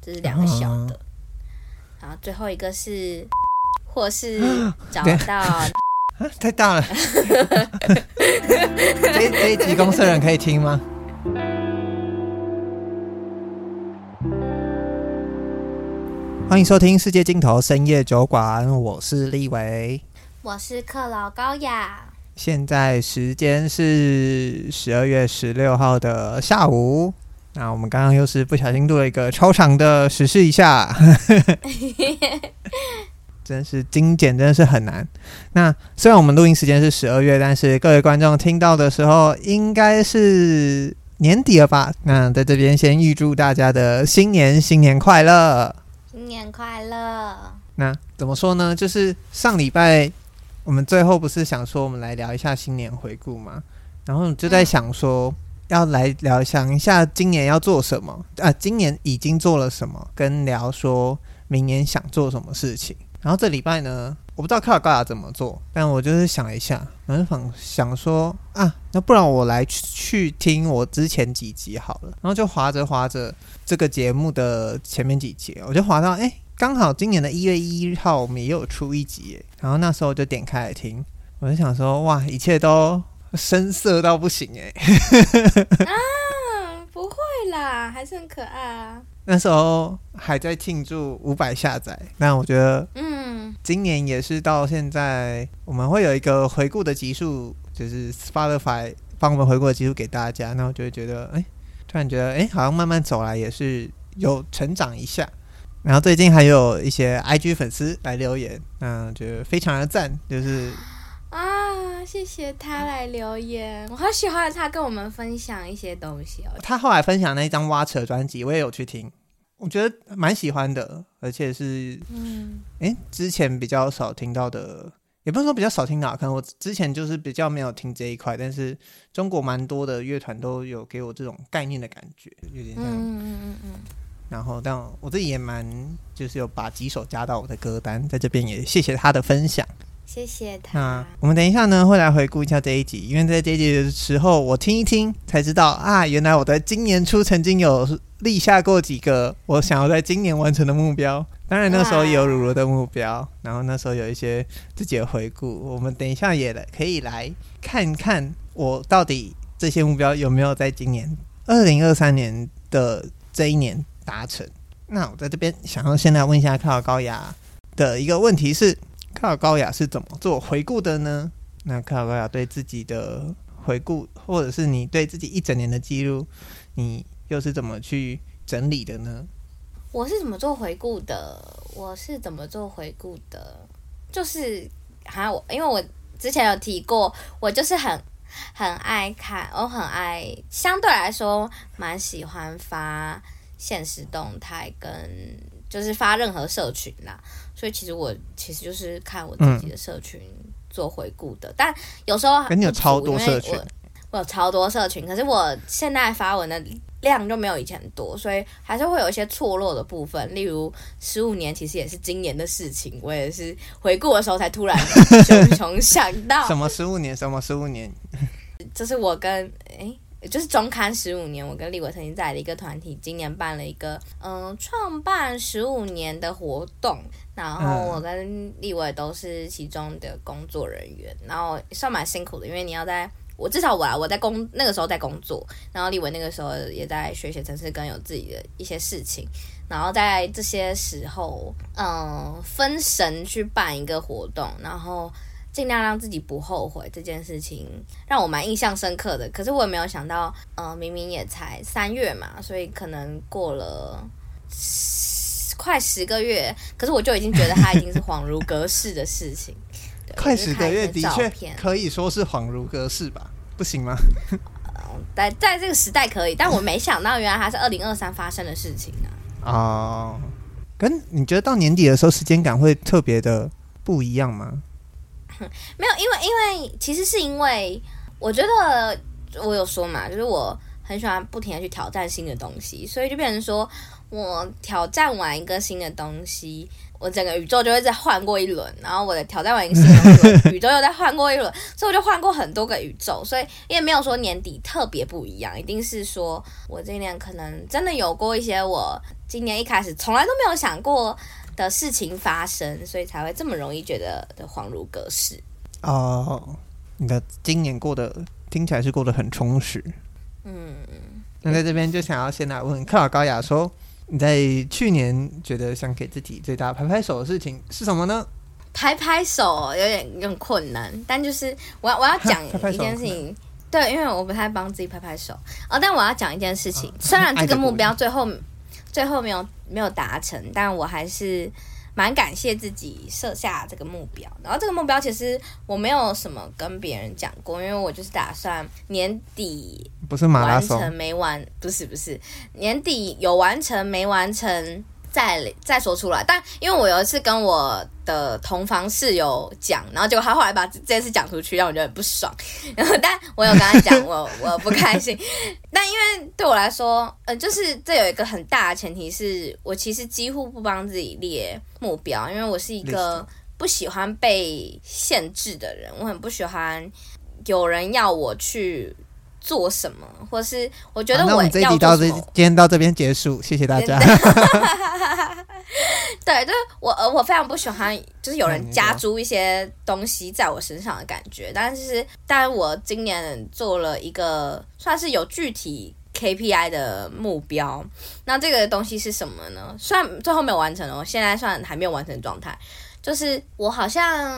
这是两个小的。哦、然后最后一个是，或是找到，太大了。这这一集公司人可以听吗？欢迎收听《世界尽头深夜酒馆》，我是立伟，我是克劳高雅。现在时间是十二月十六号的下午。那我们刚刚又是不小心录了一个超长的时事一下，真是精简，真的是很难。那虽然我们录音时间是十二月，但是各位观众听到的时候应该是年底了吧？那在这边先预祝大家的新年新年快乐，新年快乐。那怎么说呢？就是上礼拜。我们最后不是想说，我们来聊一下新年回顾嘛？然后就在想说，要来聊想一下今年要做什么啊？今年已经做了什么？跟聊说明年想做什么事情。然后这礼拜呢，我不知道卡尔高雅怎么做，但我就是想一下，然后想想说啊，那不然我来去，去听我之前几集好了。然后就划着划着这个节目的前面几集，我就划到哎。诶刚好今年的一月一号，我们也有出一集，然后那时候就点开来听，我就想说，哇，一切都生涩到不行哎！啊，不会啦，还是很可爱啊。那时候还在庆祝五百下载，那我觉得，嗯，今年也是到现在，我们会有一个回顾的集数，就是 Spotify 帮我们回顾的集数给大家，那我就会觉得，哎，突然觉得，哎，好像慢慢走来也是有成长一下。然后最近还有一些 IG 粉丝来留言，嗯，觉得非常的赞，就是啊，谢谢他来留言，我好喜欢他跟我们分享一些东西哦。他后来分享那一张挖扯专辑，我也有去听，我觉得蛮喜欢的，而且是嗯，诶，之前比较少听到的，也不是说比较少听到，可能我之前就是比较没有听这一块，但是中国蛮多的乐团都有给我这种概念的感觉，有点像，嗯嗯嗯嗯。然后，但我自己也蛮，就是有把几首加到我的歌单，在这边也谢谢他的分享，谢谢他。那我们等一下呢，会来回顾一下这一集，因为在这一集的时候，我听一听才知道啊，原来我在今年初曾经有立下过几个我想要在今年完成的目标。当然那时候也有如如的目标，然后那时候有一些自己的回顾。我们等一下也来可以来看看我到底这些目标有没有在今年二零二三年的这一年达成。那我在这边想要先来问一下克劳高雅的一个问题是：克劳高雅是怎么做回顾的呢？那克劳高雅对自己的回顾，或者是你对自己一整年的记录，你又是怎么去整理的呢？我是怎么做回顾的？我是怎么做回顾的？就是哈，我因为我之前有提过，我就是很很爱看，我很爱，相对来说蛮喜欢发。现实动态跟就是发任何社群啦，所以其实我其实就是看我自己的社群做回顾的，嗯、但有时候跟你有超多社群，我，我有超多社群，可是我现在发文的量就没有以前多，所以还是会有一些错落的部分。例如十五年其实也是今年的事情，我也是回顾的时候才突然熊熊 想到什么十五年，什么十五年，这是我跟诶。欸就是中刊十五年，我跟立伟曾经在的一个团体，今年办了一个嗯创办十五年的活动，然后我跟立伟都是其中的工作人员，然后算蛮辛苦的，因为你要在我至少我啊我在工那个时候在工作，然后立伟那个时候也在学写程式，跟有自己的一些事情，然后在这些时候嗯分神去办一个活动，然后。尽量让自己不后悔这件事情，让我蛮印象深刻的。可是我也没有想到，呃，明明也才三月嘛，所以可能过了十快十个月，可是我就已经觉得它已经是恍如隔世的事情。快十个月的确可以说是恍如隔世吧？不行吗？在在这个时代可以，但我没想到原来还是二零二三发生的事情啊！哦，跟你觉得到年底的时候时间感会特别的不一样吗？没有，因为因为其实是因为我觉得我有说嘛，就是我很喜欢不停的去挑战新的东西，所以就变成说我挑战完一个新的东西，我整个宇宙就会再换过一轮，然后我的挑战完一个新的，宇宙又再换过一轮，所以我就换过很多个宇宙，所以也没有说年底特别不一样，一定是说我这一年可能真的有过一些我今年一开始从来都没有想过的事情发生，所以才会这么容易觉得的恍如隔世。哦，你的今年过得听起来是过得很充实。嗯，那在这边就想要先来问克劳高雅说，你在去年觉得想给自己最大拍拍手的事情是什么呢？拍拍手有点有点困难，但就是我要我要讲一件事情。对，因为我不太帮自己拍拍手哦，但我要讲一件事情。虽然这个目标最后最后没有没有达成，但我还是蛮感谢自己设下这个目标。然后这个目标其实我没有什么跟别人讲过，因为我就是打算年底不是完成没完，不是不是年底有完成没完成。再再说出来，但因为我有一次跟我的同房室友讲，然后结果他后来把这件事讲出去，让我觉得很不爽。然后，但我有跟他讲，我 我不开心。但因为对我来说，呃，就是这有一个很大的前提是我其实几乎不帮自己列目标，因为我是一个不喜欢被限制的人，我很不喜欢有人要我去。做什么，或是我觉得我那我们这集到这今天到这边结束，谢谢大家。对，就是我呃，我非常不喜欢就是有人加诸一些东西在我身上的感觉。但是，但我今年做了一个算是有具体 KPI 的目标。那这个东西是什么呢？虽然最后没有完成哦，现在算还没有完成的状态。就是我好像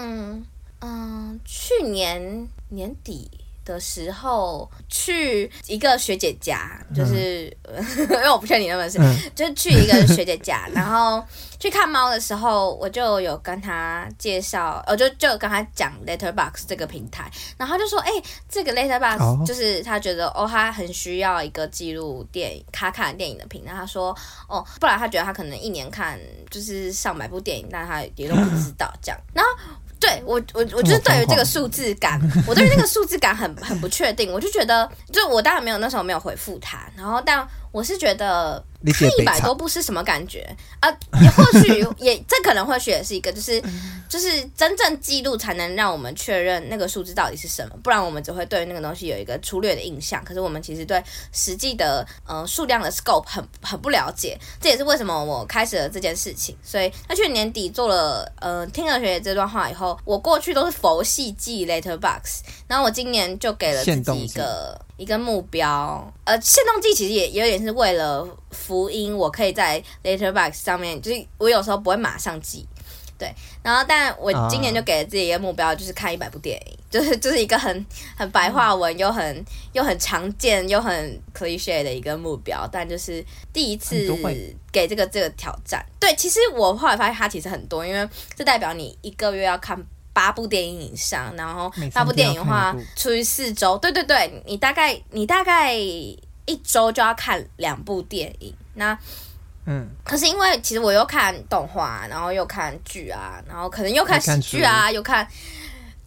嗯、呃，去年年底。的时候去一个学姐家，就是、嗯、因为我不确定你那本事，嗯、就去一个学姐家，然后去看猫的时候，我就有跟她介绍，我就就跟她讲 Letterboxd 这个平台，然后他就说，哎、欸，这个 Letterboxd 就是他觉得哦，他很需要一个记录电影、卡卡电影的平台。他说，哦，不然他觉得他可能一年看就是上百部电影，但他也都不知道这样，然后。对我，我我就是对于这个数字感，我对于那个数字感很很不确定，我就觉得，就我当然没有那时候没有回复他，然后但我是觉得。看一百多部是什么感觉啊？也或许也这可能或许也是一个，就是就是真正记录才能让我们确认那个数字到底是什么，不然我们只会对那个东西有一个粗略的印象。可是我们其实对实际的呃数量的 scope 很很不了解，这也是为什么我开始了这件事情。所以，他去年年底做了呃听了学姐这段话以后，我过去都是佛系记 Letterboxd，然后我今年就给了自己一个。一个目标，呃，限动记其实也有点是为了福音，我可以在 Letterboxd 上面，就是我有时候不会马上记，对，然后但我今年就给了自己一个目标，就是看一百部电影，就是就是一个很很白话文又很又很常见又很 cliche 的一个目标，但就是第一次给这个这个挑战，对，其实我后来发现它其实很多，因为这代表你一个月要看。八部电影以上，然后八部电影的话，除以四周，对对对，你大概你大概一周就要看两部电影。那嗯，可是因为其实我又看动画，然后又看剧啊，然后可能又看喜剧啊，又看。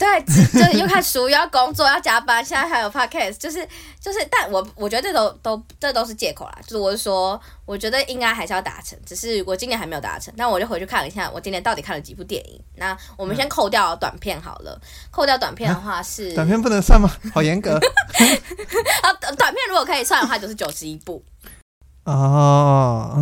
对，就是又看书，又要工作，要加班，现在还有 podcast，就是就是，但我我觉得这都都这都是借口啦。就是我是说，我觉得应该还是要达成，只是我今年还没有达成。那我就回去看了一下，我今年到底看了几部电影。那我们先扣掉短片好了，扣掉短片的话是、啊、短片不能算吗？好严格 啊！短片如果可以算的话，就是九十一部。哦，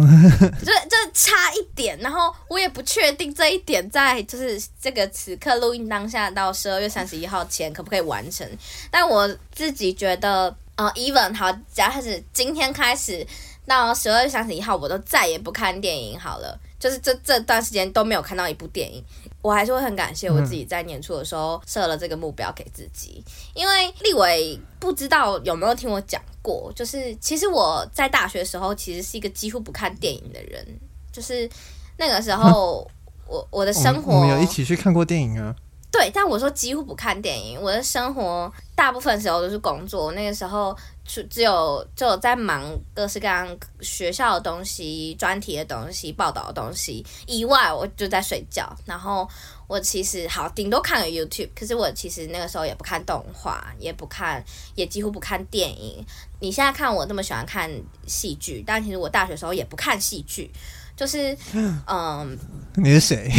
就 就差一点，然后我也不确定这一点在就是这个此刻录音当下到十二月三十一号前可不可以完成，但我自己觉得，呃，even 好，假开始今天开始到十二月三十一号，我都再也不看电影好了，就是这这段时间都没有看到一部电影。我还是会很感谢我自己在年初的时候设了这个目标给自己，因为立伟不知道有没有听我讲过，就是其实我在大学的时候其实是一个几乎不看电影的人，就是那个时候我我的生活，我们有一起去看过电影啊。对，但我说几乎不看电影，我的生活大部分时候都是工作。那个时候，只只有就有在忙各式各样学校的东西、专题的东西、报道的东西以外，我就在睡觉。然后我其实好顶多看个 YouTube，可是我其实那个时候也不看动画，也不看，也几乎不看电影。你现在看我那么喜欢看戏剧，但其实我大学时候也不看戏剧，就是 嗯，你是谁？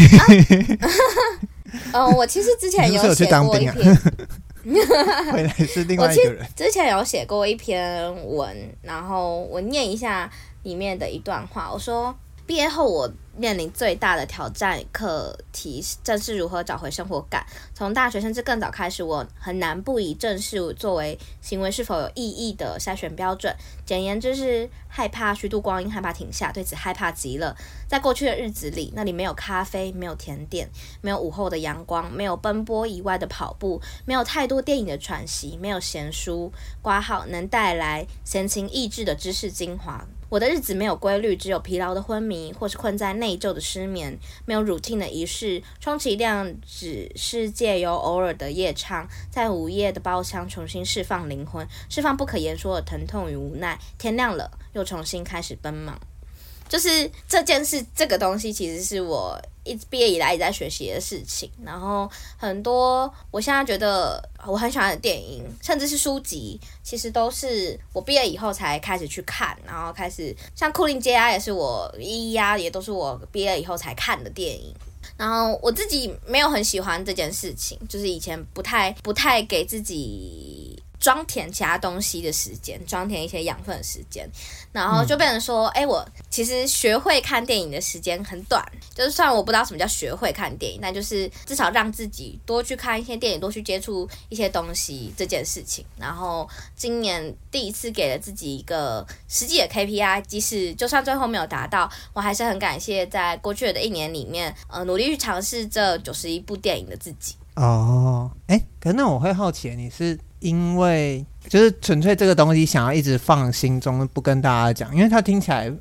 啊嗯，我其实之前有写过一篇，回来是另外一个人。之前有写过一篇文，然后我念一下里面的一段话。我说，毕业后我。面临最大的挑战课题正是如何找回生活感。从大学甚至更早开始，我很难不以正视作为行为是否有意义的筛选标准。简言之，是害怕虚度光阴，害怕停下，对此害怕极了。在过去的日子里，那里没有咖啡，没有甜点，没有午后的阳光，没有奔波以外的跑步，没有太多电影的喘息，没有闲书挂号能带来闲情逸致的知识精华。我的日子没有规律，只有疲劳的昏迷，或是困在内疚的失眠。没有 routine 的仪式，充其量只是借由偶尔的夜唱，在午夜的包厢重新释放灵魂，释放不可言说的疼痛与无奈。天亮了，又重新开始奔忙。就是这件事，这个东西其实是我一直毕业以来一直在学习的事情。然后很多我现在觉得我很喜欢的电影，甚至是书籍，其实都是我毕业以后才开始去看，然后开始像《牯岭街》啊，也是我一呀，也都是我毕业以后才看的电影。然后我自己没有很喜欢这件事情，就是以前不太不太给自己。装填其他东西的时间，装填一些养分的时间，然后就变成说，哎、我其实学会看电影的时间很短。就是虽然我不知道什么叫学会看电影，但就是至少让自己多去看一些电影，多去接触一些东西这件事情。然后今年第一次给了自己一个实际的 KPI，即使就算最后没有达到，我还是很感谢在过去的一年里面，呃，努力去尝试这九十一部电影的自己。哦，哎，可是那我会好奇，你是？因为就是纯粹这个东西想要一直放心中不跟大家讲，因为他听起来，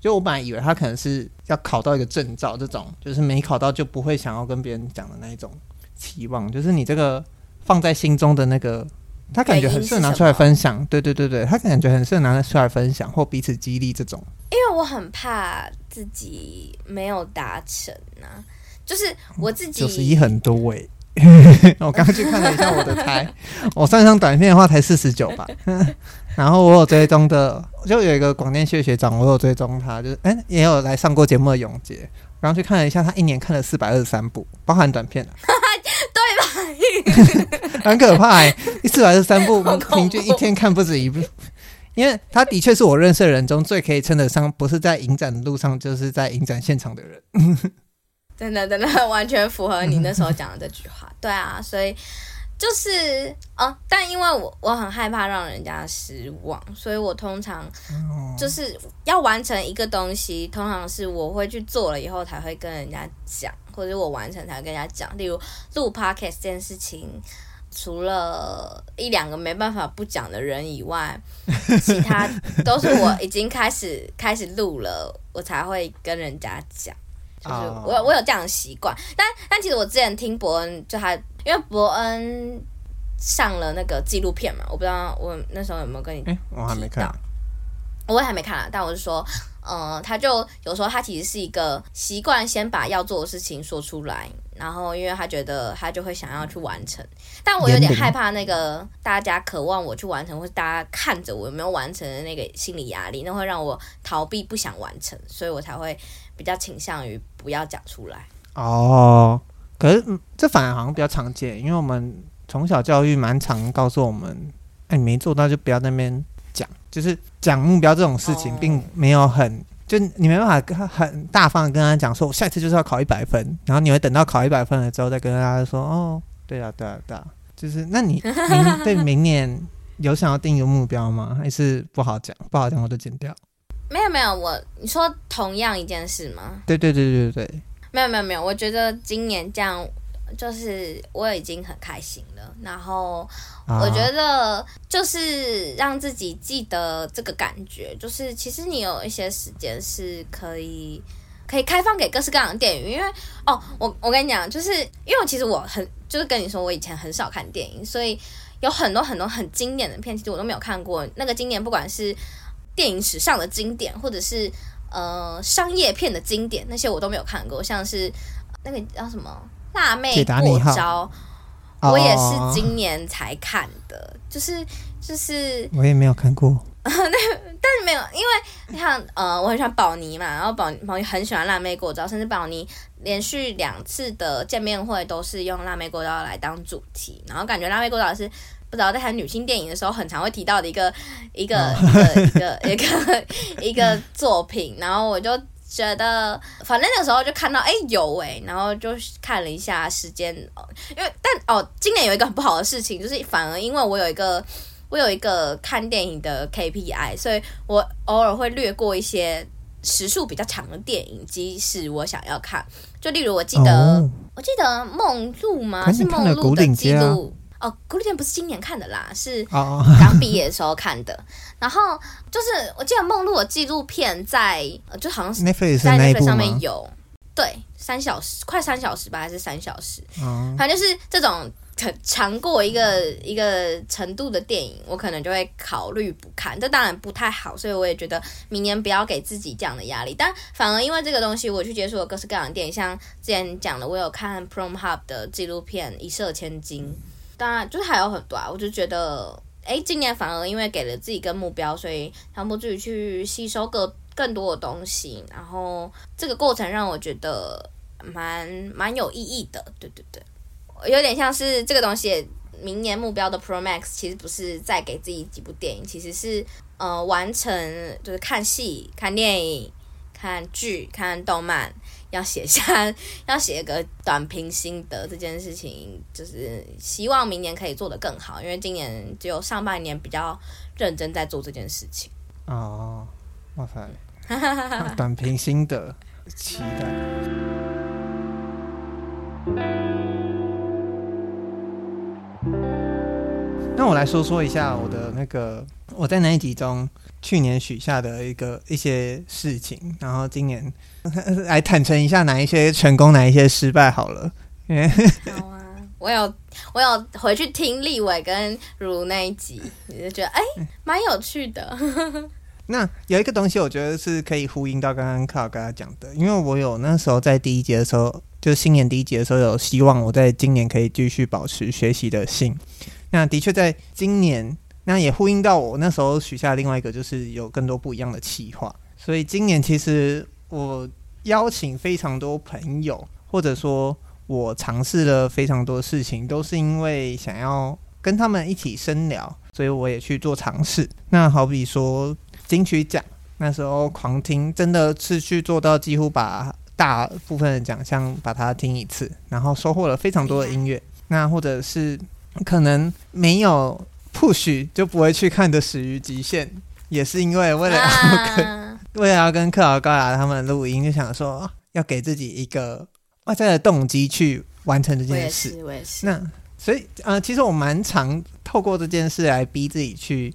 就我本来以为他可能是要考到一个证照这种，就是没考到就不会想要跟别人讲的那一种期望。就是你这个放在心中的那个，他感觉很适合拿出来分享。对对对对，他感觉很适合拿出来分享或彼此激励这种。因为我很怕自己没有达成啊，就是我自己九十一很多诶、欸。我刚刚去看了一下我的台，我上一张短片的话才四十九吧。然后我有追踪的，就有一个广电系学长，我有追踪他，就是哎、欸，也有来上过节目的永杰。然后去看了一下，他一年看了四百二十三部，包含短片对吧？很可怕、欸，一四百二十三部，平均一天看不止一部。因为他的确是我认识的人中最可以称得上，不是在影展的路上，就是在影展现场的人。真的，真的完全符合你那时候讲的这句话。对啊，所以就是哦，但因为我我很害怕让人家失望，所以我通常就是要完成一个东西，通常是我会去做了以后才会跟人家讲，或者我完成才会跟人家讲。例如录 podcast 这件事情，除了一两个没办法不讲的人以外，其他都是我已经开始开始录了，我才会跟人家讲。就是我我有这样的习惯，但但其实我之前听伯恩，就他因为伯恩上了那个纪录片嘛，我不知道我那时候有没有跟你我还没看，我也还没看啊。但我是说，嗯、呃，他就有时候他其实是一个习惯先把要做的事情说出来，然后因为他觉得他就会想要去完成，但我有点害怕那个大家渴望我去完成，或是大家看着我有没有完成的那个心理压力，那会让我逃避不想完成，所以我才会。比较倾向于不要讲出来哦，可是这反而好像比较常见，因为我们从小教育蛮常告诉我们，哎，你没做到就不要在那边讲，就是讲目标这种事情，并没有很，就你没办法跟很大方的跟他讲说，我下一次就是要考一百分，然后你会等到考一百分了之后再跟大家说，哦，对啊，对啊，对啊，就是那你 明对明年有想要定一个目标吗？还是不好讲，不好讲我就剪掉。没有没有，我你说同样一件事吗？对对对对对，没有没有没有，我觉得今年这样就是我已经很开心了。然后我觉得就是让自己记得这个感觉，就是其实你有一些时间是可以可以开放给各式各样的电影，因为哦，我我跟你讲，就是因为其实我很就是跟你说，我以前很少看电影，所以有很多很多很经典的片，其实我都没有看过。那个经典不管是。电影史上的经典，或者是呃商业片的经典，那些我都没有看过。像是那个叫什么《辣妹过招》，我也是今年才看的。哦、就是就是我也没有看过。那 但是没有，因为你看呃，我很喜欢宝妮嘛，然后宝宝妮很喜欢《辣妹过招》，甚至宝妮连续两次的见面会都是用《辣妹过招》来当主题，然后感觉《辣妹过招》是。不知道在谈女性电影的时候，很常会提到的一个一个一个一个 一个一个作品，然后我就觉得，反正那个时候就看到，哎、欸，有哎、欸，然后就看了一下时间，因为但哦，今年有一个很不好的事情，就是反而因为我有一个我有一个看电影的 KPI，所以我偶尔会略过一些时数比较长的电影，即使我想要看。就例如，我记得、哦、我记得《梦露》吗？是《梦露》的记录。哦，古典不是今年看的啦，是 刚毕业的时候看的。然后就是我记得梦露的纪录片在，就好像是在 Netflix 上面有，对，三小时，快三小时吧，还是三小时？嗯，反正就是这种长过一个一个程度的电影，我可能就会考虑不看。这当然不太好，所以我也觉得明年不要给自己这样的压力。但反而因为这个东西，我去接触了各式各样的电影，像之前讲的，我有看 Prom Hub 的纪录片《一射千金》。当然，就是还有很多啊，我就觉得，哎，今年反而因为给了自己一个目标，所以强迫自己去吸收更更多的东西，然后这个过程让我觉得蛮蛮有意义的。对对对，有点像是这个东西，明年目标的 Pro Max 其实不是再给自己几部电影，其实是呃完成，就是看戏、看电影、看剧、看动漫。要写下，要写一个短评心得这件事情，就是希望明年可以做得更好，因为今年只有上半年比较认真在做这件事情。哦，哇塞，短评心得，期待。那我来说说一下我的那个，我在那一集中去年许下的一个一些事情，然后今年来坦诚一下哪一些成功，哪一些失败好了。好啊，我有我有回去听立伟跟如那一集，你就觉得哎，蛮有趣的。那有一个东西，我觉得是可以呼应到刚刚克劳跟他讲的，因为我有那时候在第一节的时候，就是新年第一节的时候，有希望我在今年可以继续保持学习的心。那的确，在今年，那也呼应到我那时候许下另外一个，就是有更多不一样的企划。所以今年其实我邀请非常多朋友，或者说我尝试了非常多事情，都是因为想要跟他们一起深聊，所以我也去做尝试。那好比说金曲奖，那时候狂听，真的是去做到几乎把大部分的奖项把它听一次，然后收获了非常多的音乐。那或者是。可能没有 push 就不会去看的《始于极限》，也是因为为了要跟、啊、为了要跟克劳高雅他们录音，就想说要给自己一个外在的动机去完成这件事。我也是，我也是。那所以呃，其实我蛮常透过这件事来逼自己去。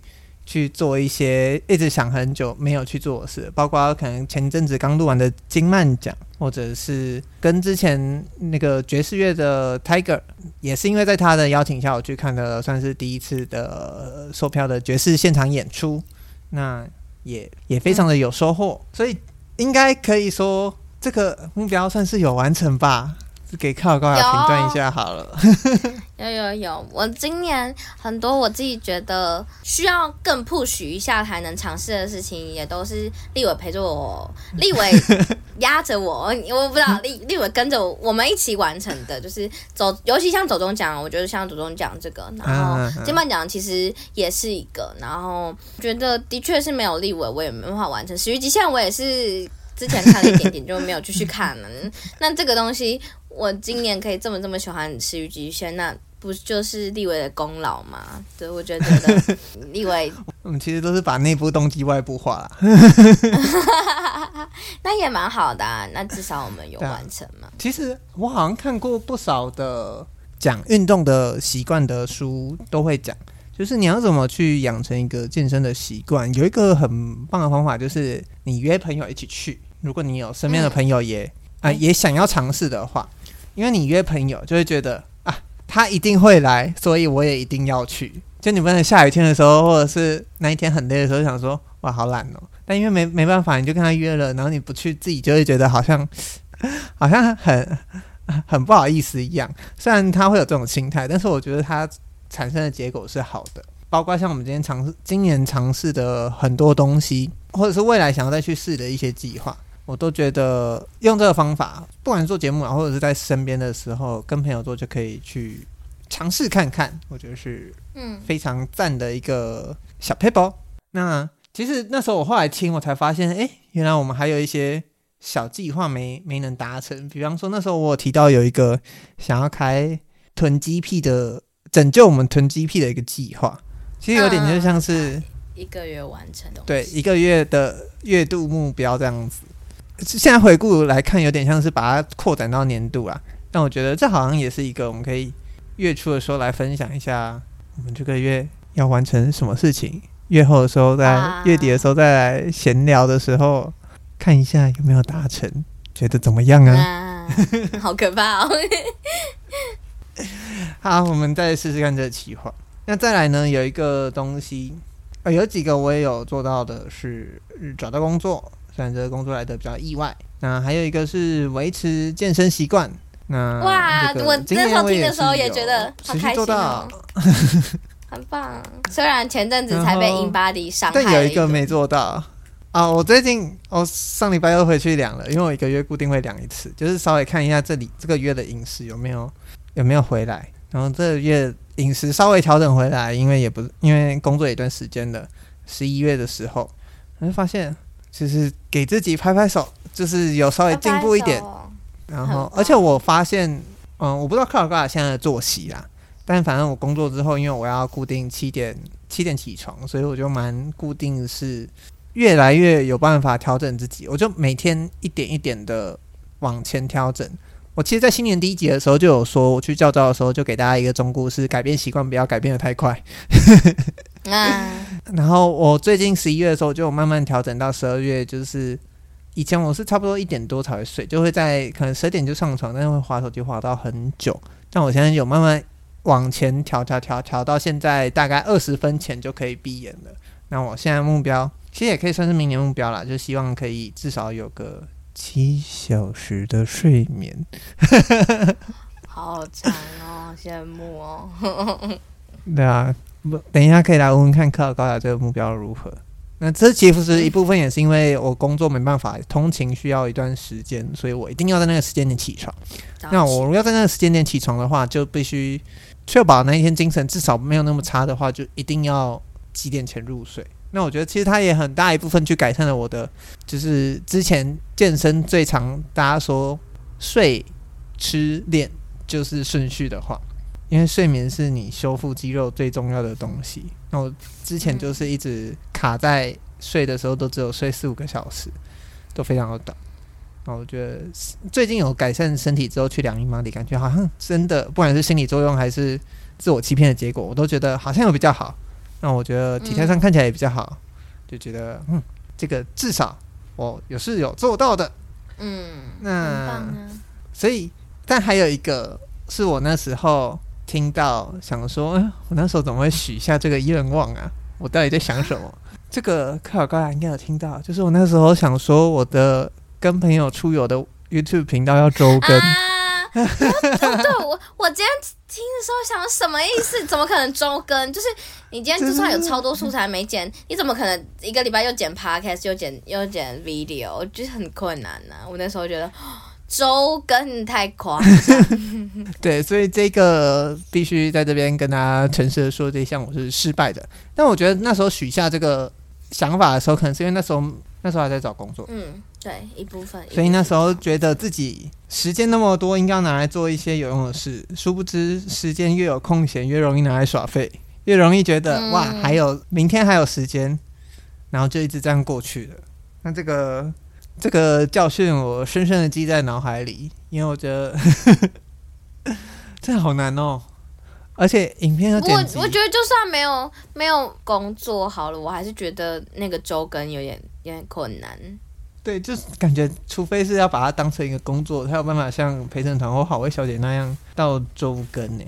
去做一些一直想很久没有去做的事，包括可能前阵子刚录完的金漫奖，或者是跟之前那个爵士乐的 Tiger，也是因为在他的邀请下，我去看的算是第一次的售票的爵士现场演出，那也也非常的有收获，所以应该可以说这个目标算是有完成吧。给克劳高雅评断一下好了。有有有，我今年很多我自己觉得需要更 push 一下才能尝试的事情，也都是立伟陪着我，立伟 压着我，我不知道立立伟跟着我，们一起完成的，就是走，尤其像走钟奖，我觉得像走钟奖这个，然后金曼奖其实也是一个，然后觉得的确是没有立伟，我也没办法完成。始于极限我也是之前看了一点点就没有继续看了，那这个东西。我今年可以这么这么喜欢《始于极限》，那不就是立伟的功劳吗？对，我觉得 立伟，我们其实都是把内部动机外部化了，那也蛮好的啊。那至少我们有完成嘛。其实我好像看过不少的讲运动的习惯的书，都会讲，就是你要怎么去养成一个健身的习惯。有一个很棒的方法，就是你约朋友一起去。如果你有身边的朋友也啊、嗯呃、也想要尝试的话。因为你约朋友就会觉得啊，他一定会来，所以我也一定要去。就你不能下雨天的时候，或者是那一天很累的时候，想说哇好懒哦。但因为没没办法，你就跟他约了，然后你不去，自己就会觉得好像 好像很很不好意思一样。虽然他会有这种心态，但是我觉得他产生的结果是好的。包括像我们今天尝试今年尝试的很多东西，或者是未来想要再去试的一些计划。我都觉得用这个方法，不管是做节目啊，或者是在身边的时候跟朋友做，就可以去尝试看看。我觉得是嗯非常赞的一个小 paper。那其实那时候我后来听，我才发现，哎，原来我们还有一些小计划没没能达成。比方说那时候我有提到有一个想要开囤积癖的拯救我们囤积癖的一个计划，其实有点就像是、嗯、一个月完成的，对，一个月的月度目标这样子。现在回顾来看，有点像是把它扩展到年度啊。但我觉得这好像也是一个我们可以月初的时候来分享一下，我们这个月要完成什么事情。月后的时候，在月底的时候再来闲聊的时候，啊、看一下有没有达成，觉得怎么样啊？啊好可怕哦！好，我们再试试看这个企划。那再来呢？有一个东西，呃，有几个我也有做到的是找到工作，虽然这个工作来的比较意外。那还有一个是维持健身习惯。那哇，我那时候听的时候也觉得好开心哦。很棒，虽然前阵子才被 InBody 伤害，但有一个没做到啊！我最近我上礼拜又回去量了，因为我一个月固定会量一次，就是稍微看一下这里这个月的饮食有没有有没有回来，然后这个月饮食稍微调整回来，因为也不是因为工作一段时间了，十一月的时候，我就发现就是给自己拍拍手，就是有稍微进步一点，然后而且我发现，嗯，我不知道克劳高雅现在的作息啦。但反正我工作之后，因为我要固定七点七点起床，所以我就蛮固定，是越来越有办法调整自己。我就每天一点一点的往前调整。我其实，在新年第一集的时候就有说，我去教招的时候就给大家一个忠告，是改变习惯，不要改变的太快。然后我最近十一月的时候就慢慢调整到十二月，就是以前我是差不多一点多才会睡，就会在可能十点就上床，但是会划手机划到很久。但我现在有慢慢。往前调调调调到现在大概二十分前就可以闭眼了。那我现在目标其实也可以算是明年目标了，就希望可以至少有个七小时的睡眠。好惨哦，羡慕哦。对啊，不，等一下可以来问问看克尔高雅这个目标如何。那这其实一部分也是因为我工作没办法通勤，需要一段时间，所以我一定要在那个时间点起床。那我如果要在那个时间点起床的话，就必须。确保那一天精神至少没有那么差的话，就一定要几点前入睡。那我觉得其实它也很大一部分去改善了我的，就是之前健身最常大家说睡、吃、练就是顺序的话，因为睡眠是你修复肌肉最重要的东西。那我之前就是一直卡在睡的时候都只有睡四五个小时，都非常的短。那我觉得最近有改善身体之后去量 InBody，感觉好像真的，不管是心理作用还是自我欺骗的结果，我都觉得好像有比较好。那我觉得体态上看起来也比较好，就觉得嗯，这个至少我有是有做到的。嗯，那所以，但还有一个是我那时候听到想说，我那时候怎么会许下这个愿望啊？我到底在想什么？这个克尔高雅应该有听到，就是我那时候想说我的。跟朋友出游的 YouTube 频道要周更啊！对，我我今天听的时候想什么意思？怎么可能周更？就是你今天就算有超多素材没剪，你怎么可能一个礼拜又剪 Podcast 又剪又剪 Video？我觉得很困难呐、啊。我那时候觉得 周更太夸张。对，所以这个必须在这边跟大家诚实的说，这一项我是失败的。但我觉得那时候许下这个想法的时候，可能是因为那时候。那时候还在找工作，嗯，对，一部分。所以那时候觉得自己时间那么多，应该要拿来做一些有用的事。殊不知，时间越有空闲，越容易拿来耍废，越容易觉得、嗯、哇，还有明天还有时间，然后就一直这样过去了。那这个这个教训我深深的记在脑海里，因为我觉得 这好难哦。而且影片我我觉得就算没有没有工作好了，我还是觉得那个周更有点有点困难。对，就是感觉，除非是要把它当成一个工作，才有办法像陪审团或好味小姐那样到周更呢。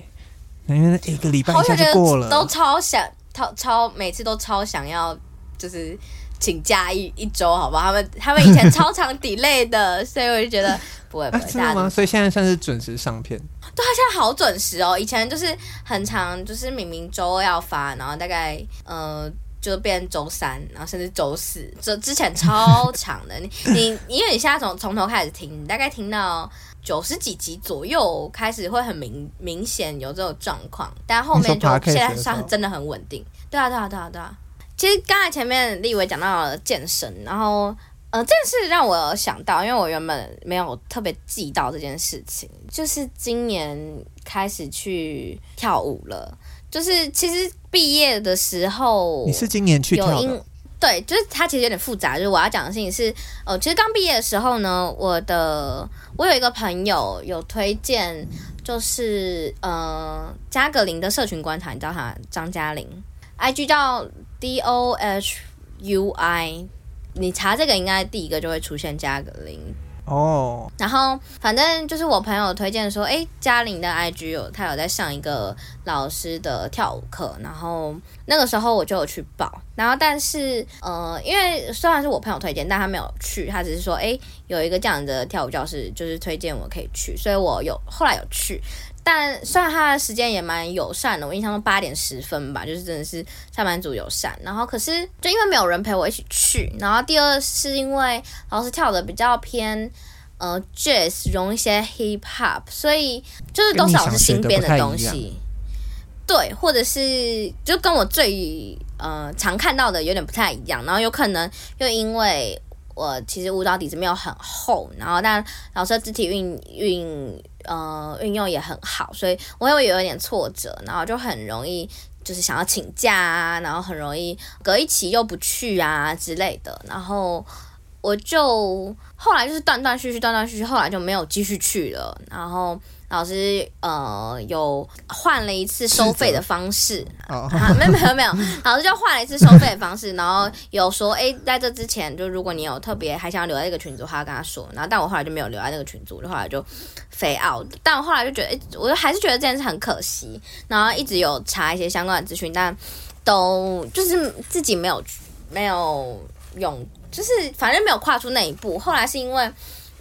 因为一个礼拜一下就过了，都超想超超每次都超想要，就是请假一一周，好不好？他们他们以前超常 delay 的，所以我就觉得不会不会。真的吗？所以现在算是准时上片。对，他现在好准时哦。以前就是很长，就是明明周二要发，然后大概呃就变周三，然后甚至周四。这之前超长的，你你因为你现在从从头开始听，你大概听到九十几集左右开始会很明明显有这种状况，但后面就现在算真的很稳定。对啊，对啊，对啊，对啊。其实刚才前面立伟讲到了健身，然后呃，这件事让我想到，因为我原本没有特别记到这件事情，就是今年开始去跳舞了。就是其实毕业的时候，你是今年去跳的？对，就是它其实有点复杂。就是我要讲的事情是，呃，其实刚毕业的时候呢，我的我有一个朋友有推荐，就是呃，加格林的社群观察，你知道他张嘉玲，IG 叫 D O H U I。你查这个应该第一个就会出现加个零。哦，然后反正就是我朋友推荐说，哎，嘉玲的 IG 有他有在上一个老师的跳舞课，然后那个时候我就有去报，然后但是呃，因为虽然是我朋友推荐，但他没有去，他只是说，哎，有一个这样的跳舞教室，就是推荐我可以去，所以我有后来有去。但虽然他的时间也蛮友善的，我印象中八点十分吧，就是真的是上班族友善。然后可是就因为没有人陪我一起去，然后第二是因为老师跳的比较偏呃 jazz，融一些 hip hop，所以就是都是老师新编的东西。对，或者是就跟我最呃常看到的有点不太一样。然后有可能又因为我其实舞蹈底子没有很厚，然后但老师的肢体运运。呃，运用也很好，所以我会有一点挫折，然后就很容易就是想要请假啊，然后很容易隔一期又不去啊之类的，然后我就后来就是断断续续，断断续续，后来就没有继续去了，然后。老师呃有换了一次收费的方式，啊，没有没有没有，老师就换了一次收费的方式，然后有说，哎，在这之前，就如果你有特别还想要留在这个群组的话，跟他说，然后但我后来就没有留在那个群组，就后来就飞 out，但我后来就觉得，哎，我就还是觉得这件事很可惜，然后一直有查一些相关的资讯，但都就是自己没有没有用，就是反正没有跨出那一步，后来是因为。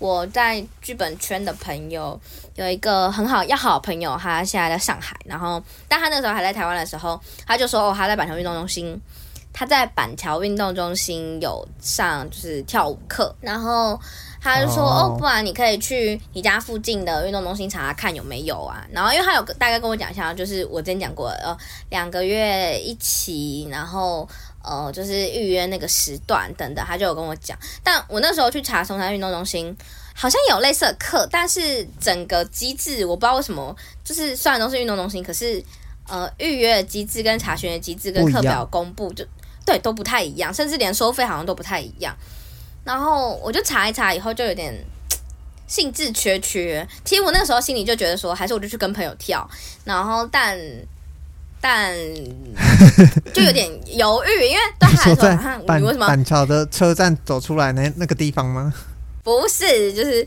我在剧本圈的朋友有一个很好要好朋友，他现在在上海，然后但他那个时候还在台湾的时候，他就说哦，他在板桥运动中心，他在板桥运动中心有上就是跳舞课，然后他就说哦，不然你可以去你家附近的运动中心查查看有没有啊，然后因为他有大概跟我讲一下，就是我之前讲过呃两个月一期，然后。呃，就是预约那个时段等等，他就有跟我讲。但我那时候去查松山运动中心，好像有类似的课，但是整个机制我不知道为什么，就是虽然都是运动中心，可是呃，预约的机制跟查询的机制跟课表公布就对都不太一样，甚至连收费好像都不太一样。然后我就查一查以后，就有点兴致缺缺。其实我那时候心里就觉得说，还是我就去跟朋友跳。然后但。但 就有点犹豫，因为对他来说，板你为什么板桥的车站走出来那那个地方吗？不是，就是，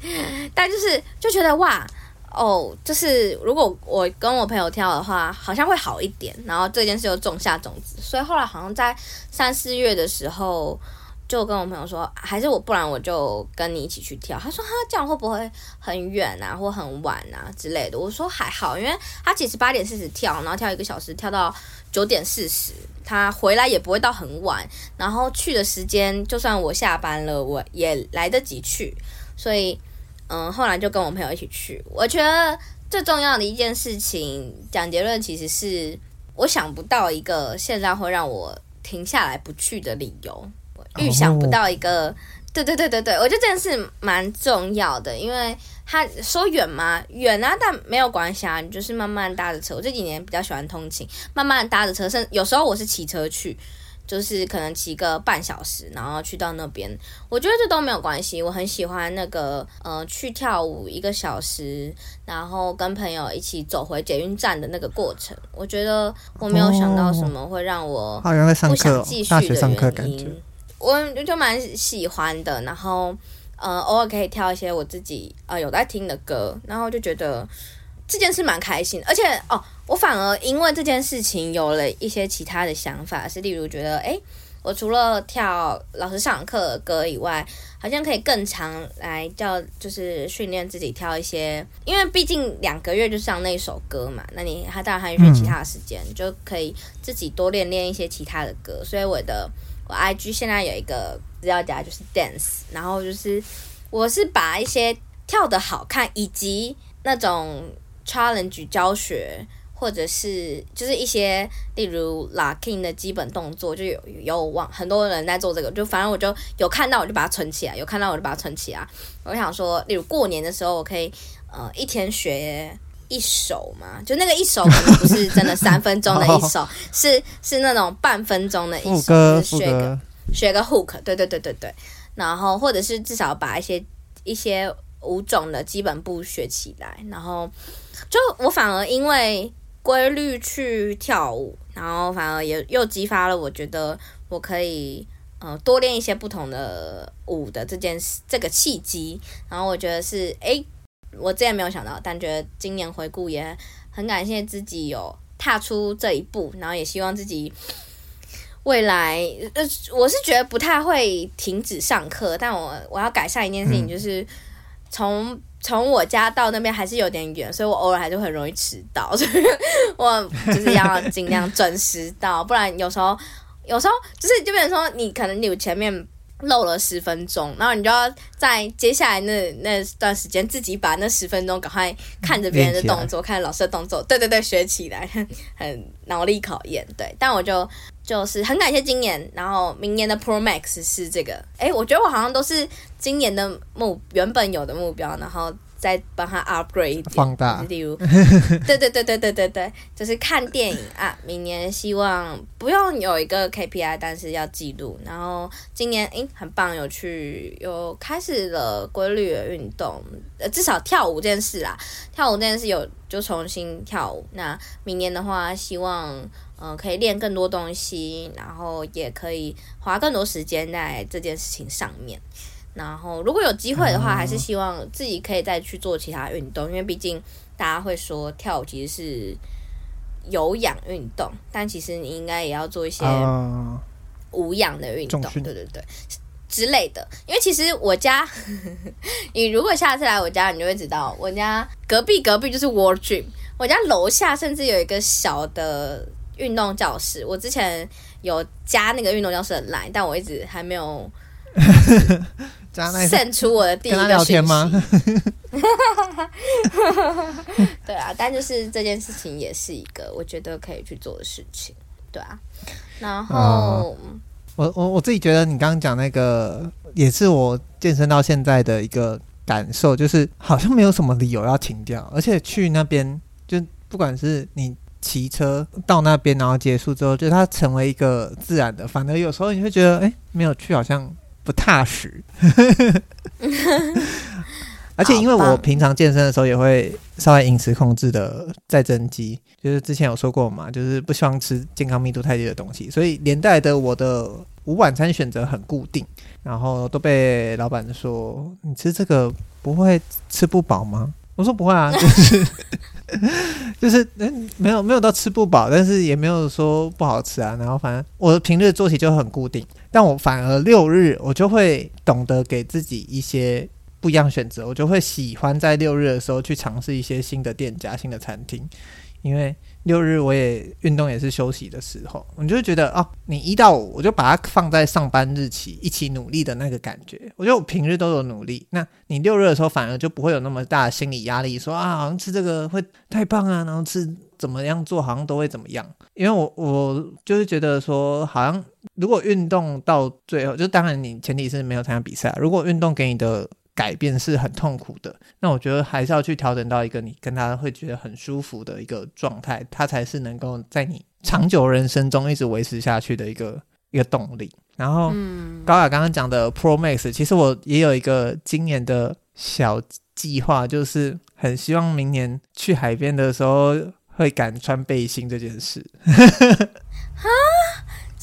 但就是就觉得哇哦，就是如果我跟我朋友跳的话，好像会好一点。然后这件事又种下种子，所以后来好像在三四月的时候。就跟我朋友说，还是我，不然我就跟你一起去跳。他说，他，这样会不会很远啊，或很晚啊之类的？我说还好，因为他其实八点四十跳，然后跳一个小时，跳到九点四十，他回来也不会到很晚。然后去的时间，就算我下班了，我也来得及去。所以，嗯，后来就跟我朋友一起去。我觉得最重要的一件事情，讲结论其实是我想不到一个现在会让我停下来不去的理由。预想不到一个，对对对对对，我觉得这件事蛮重要的，因为他说远吗？远啊，但没有关系啊，你就是慢慢搭着车。我这几年比较喜欢通勤，慢慢搭着车，甚至有时候我是骑车去，就是可能骑个半小时，然后去到那边，我觉得这都没有关系。我很喜欢那个呃，去跳舞一个小时，然后跟朋友一起走回捷运站的那个过程，我觉得我没有想到什么会让我不想继续的原因。我就蛮喜欢的，然后呃，偶尔可以跳一些我自己呃有在听的歌，然后就觉得这件事蛮开心。而且哦，我反而因为这件事情有了一些其他的想法，是例如觉得，诶，我除了跳老师上课的歌以外，好像可以更常来叫就是训练自己跳一些，因为毕竟两个月就上那一首歌嘛，那你他当然还有其他的时间，就可以自己多练练一些其他的歌，所以我的。我 IG 现在有一个资料夹，就是 dance，然后就是我是把一些跳得好看以及那种 challenge 教学，或者是就是一些例如 locking 的基本动作，就有有往很多人在做这个，就反正我就有看到我就把它存起来，有看到我就把它存起来。我想说，例如过年的时候，我可以呃一天学一首嘛，就那个一首可能不是真的三分钟的一首，是是那种半分钟的一首，就是学个学个 hook，对对对对对，然后或者是至少把一些一些舞种的基本步学起来，然后就我反而因为。规律去跳舞，然后反而也又激发了我觉得我可以呃多练一些不同的舞的这件事这个契机，然后我觉得是诶，我之前没有想到，但觉得今年回顾也很感谢自己有踏出这一步，然后也希望自己未来呃我是觉得不太会停止上课，但我我要改善一件事情，就是从。从我家到那边还是有点远，所以我偶尔还是很容易迟到，所以我就是要尽量准时到，不然有时候有时候就是就比如说你可能你前面漏了十分钟，然后你就要在接下来那那段时间自己把那十分钟赶快看着别人的动作，看着老师的动作，对对对，学起来很 很脑力考验，对，但我就。就是很感谢今年，然后明年的 Pro Max 是这个，哎，我觉得我好像都是今年的目原本有的目标，然后再帮他 upgrade 放大，例如，对对对对对对对，就是看电影啊，明年希望不用有一个 KPI，但是要记录，然后今年哎很棒，有去有开始了规律的运动，呃，至少跳舞这件事啦，跳舞这件事有就重新跳舞，那明年的话希望。嗯、呃，可以练更多东西，然后也可以花更多时间在这件事情上面。然后，如果有机会的话，还是希望自己可以再去做其他运动，因为毕竟大家会说跳舞其实是有氧运动，但其实你应该也要做一些无氧的运动，对对对之类的。因为其实我家，你如果下次来我家，你就会知道，我家隔壁隔壁就是 World Gym，我家楼下甚至有一个小的。运动教室，我之前有加那个运动教室的 line，但我一直还没有加那个，出我的第一个聊天吗？对啊，但就是这件事情也是一个我觉得可以去做的事情，对啊。然后、嗯、我我我自己觉得你刚刚讲那个也是我健身到现在的一个感受，就是好像没有什么理由要停掉，而且去那边就不管是你。骑车到那边，然后结束之后，就它成为一个自然的。反而有时候你会觉得，哎，没有去好像不踏实。而且因为我平常健身的时候也会稍微饮食控制的再增肌，就是之前有说过嘛，就是不希望吃健康密度太低的东西，所以连带的我的午晚餐选择很固定，然后都被老板说，你吃这个不会吃不饱吗？我说不会啊，就是 就是嗯，没有没有到吃不饱，但是也没有说不好吃啊。然后反正我的平日作息就很固定，但我反而六日我就会懂得给自己一些不一样选择，我就会喜欢在六日的时候去尝试一些新的店家、新的餐厅，因为。六日我也运动，也是休息的时候，我就觉得哦，你一到五我就把它放在上班日期一起努力的那个感觉。我觉得我平日都有努力，那你六日的时候反而就不会有那么大的心理压力，说啊，好像吃这个会太胖啊，然后吃怎么样做好像都会怎么样。因为我我就是觉得说，好像如果运动到最后，就当然你前提是没有参加比赛，如果运动给你的。改变是很痛苦的，那我觉得还是要去调整到一个你跟他会觉得很舒服的一个状态，他才是能够在你长久人生中一直维持下去的一个一个动力。然后，嗯、高雅刚刚讲的 Pro Max，其实我也有一个今年的小计划，就是很希望明年去海边的时候会敢穿背心这件事。哈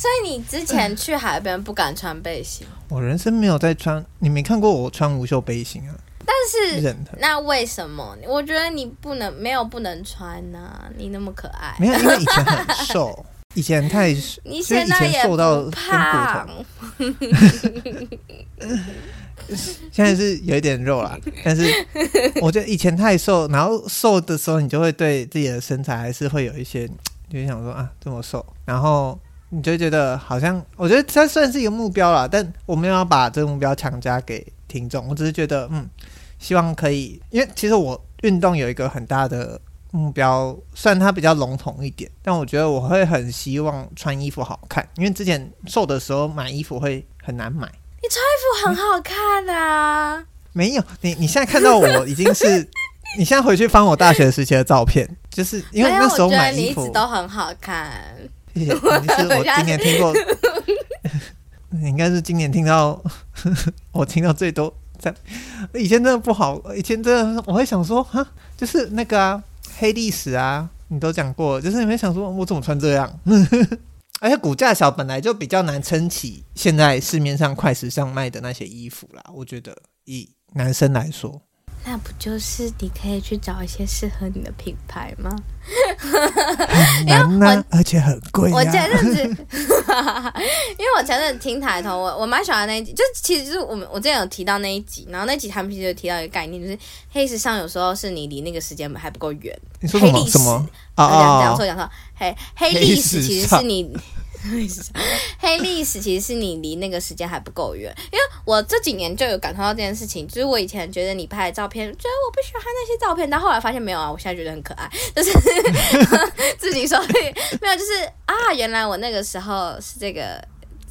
所以你之前去海边不敢穿背心？我人生没有在穿，你没看过我穿无袖背心啊？但是那为什么？我觉得你不能没有不能穿呢、啊？你那么可爱，没有，因为以前很瘦，以前太你现在也瘦到胖，现在是有一点肉啦，但是我觉得以前太瘦，然后瘦的时候你就会对自己的身材还是会有一些，就想说啊这么瘦，然后。你就觉得好像，我觉得这算是一个目标啦，但我没有要把这个目标强加给听众，我只是觉得，嗯，希望可以，因为其实我运动有一个很大的目标，虽然它比较笼统一点，但我觉得我会很希望穿衣服好看，因为之前瘦的时候买衣服会很难买。你穿衣服很好看啊！嗯、没有，你你现在看到我已经是，你现在回去翻我大学时期的照片，就是因为那时候买衣服你一直都很好看。谢谢，你是我今年听过，你应该是今年听到 我听到最多。在以前真的不好，以前真的我会想说，哈，就是那个啊，黑历史啊，你都讲过，就是你会想说，我怎么穿这样？而且骨架小本来就比较难撑起现在市面上快时尚卖的那些衣服啦。我觉得以男生来说，那不就是你可以去找一些适合你的品牌吗？很难呢、啊，而且很贵、啊。我前阵子 因为我前阵子听抬头，我我蛮喜欢那一集，就其实就是我们我之前有提到那一集，然后那集他们其实有提到一个概念，就是黑时尚有时候是你离那个时间还不够远。你说什么？什么？啊啊！讲错讲错，黑黑历史其实是你。黑历史其实是你离那个时间还不够远，因为我这几年就有感受到这件事情。就是我以前觉得你拍的照片，觉得我不喜欢那些照片，但后来发现没有啊，我现在觉得很可爱，就是自己说没有，就是啊，原来我那个时候是这个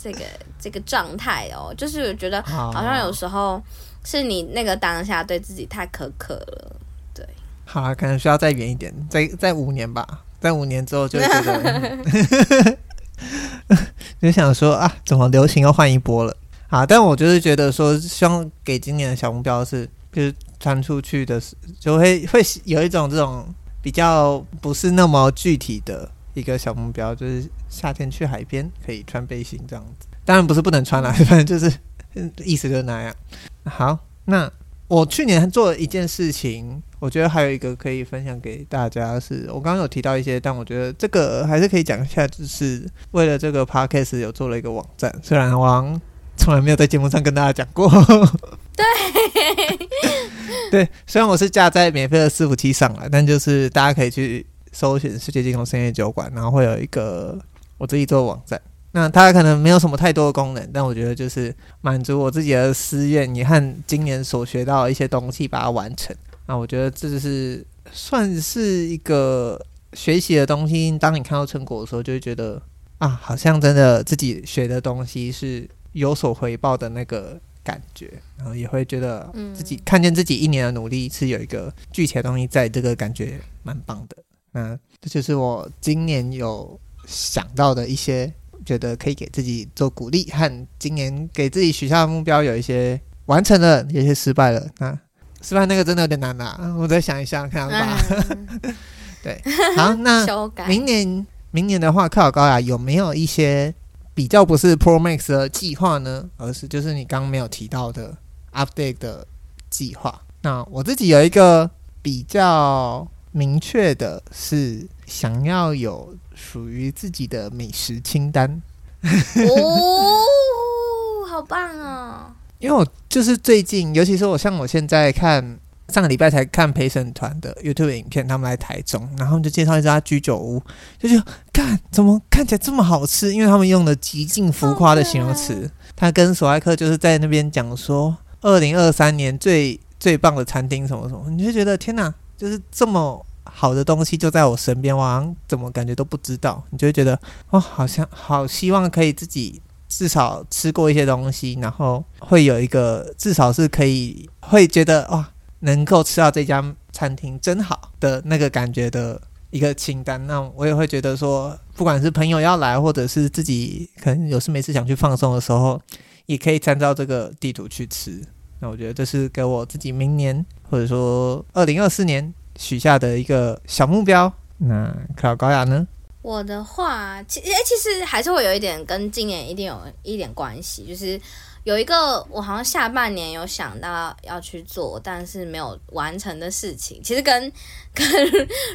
这个这个状态哦，就是我觉得好像有时候是你那个当下对自己太苛刻了，对。好啊，可能需要再远一点，再再五年吧，在五年之后就会觉得。就想说啊，怎么流行又换一波了啊？但我就是觉得说，希望给今年的小目标是，就是穿出去的时，就会会有一种这种比较不是那么具体的一个小目标，就是夏天去海边可以穿背心这样子。当然不是不能穿啦，反正就是意思就是那样。好，那。我去年做了一件事情，我觉得还有一个可以分享给大家是，是我刚刚有提到一些，但我觉得这个还是可以讲一下，就是为了这个 podcast 有做了一个网站，虽然我从来没有在节目上跟大家讲过。对，对，虽然我是架在免费的伺服器上了，但就是大家可以去搜寻世界金融深夜酒馆，然后会有一个我自己做的网站。那它可能没有什么太多的功能，但我觉得就是满足我自己的私愿，也和今年所学到的一些东西把它完成。那我觉得这就是算是一个学习的东西。当你看到成果的时候，就会觉得啊，好像真的自己学的东西是有所回报的那个感觉，然后也会觉得自己看见自己一年的努力是有一个具体的东西在，这个感觉蛮棒的。那这就是我今年有想到的一些。觉得可以给自己做鼓励，和今年给自己许下的目标有一些完成了，有些失败了。那失败那个真的有点难啦、啊，我再想一想看吧。嗯、对，好，那明年明年的话，克考高雅有没有一些比较不是 Pro Max 的计划呢？而是就是你刚刚没有提到的 Update 的计划。那我自己有一个比较明确的是想要有。属于自己的美食清单哦，好棒哦！因为我就是最近，尤其是我像我现在看上个礼拜才看陪审团的 YouTube 影片，他们来台中，然后就介绍一家居酒屋，就觉得看怎么看起来这么好吃，因为他们用的极尽浮夸的形容词。他跟索爱克就是在那边讲说，二零二三年最最棒的餐厅什么什么，你就觉得天哪，就是这么。好的东西就在我身边，我好像怎么感觉都不知道，你就会觉得哦，好像好希望可以自己至少吃过一些东西，然后会有一个至少是可以会觉得哇，能够吃到这家餐厅真好的那个感觉的一个清单。那我也会觉得说，不管是朋友要来，或者是自己可能有事没事想去放松的时候，也可以参照这个地图去吃。那我觉得这是给我自己明年或者说二零二四年。许下的一个小目标，那克劳高雅呢？我的话，其实其实还是会有一点跟今年一定有一点关系，就是有一个我好像下半年有想到要去做，但是没有完成的事情，其实跟 跟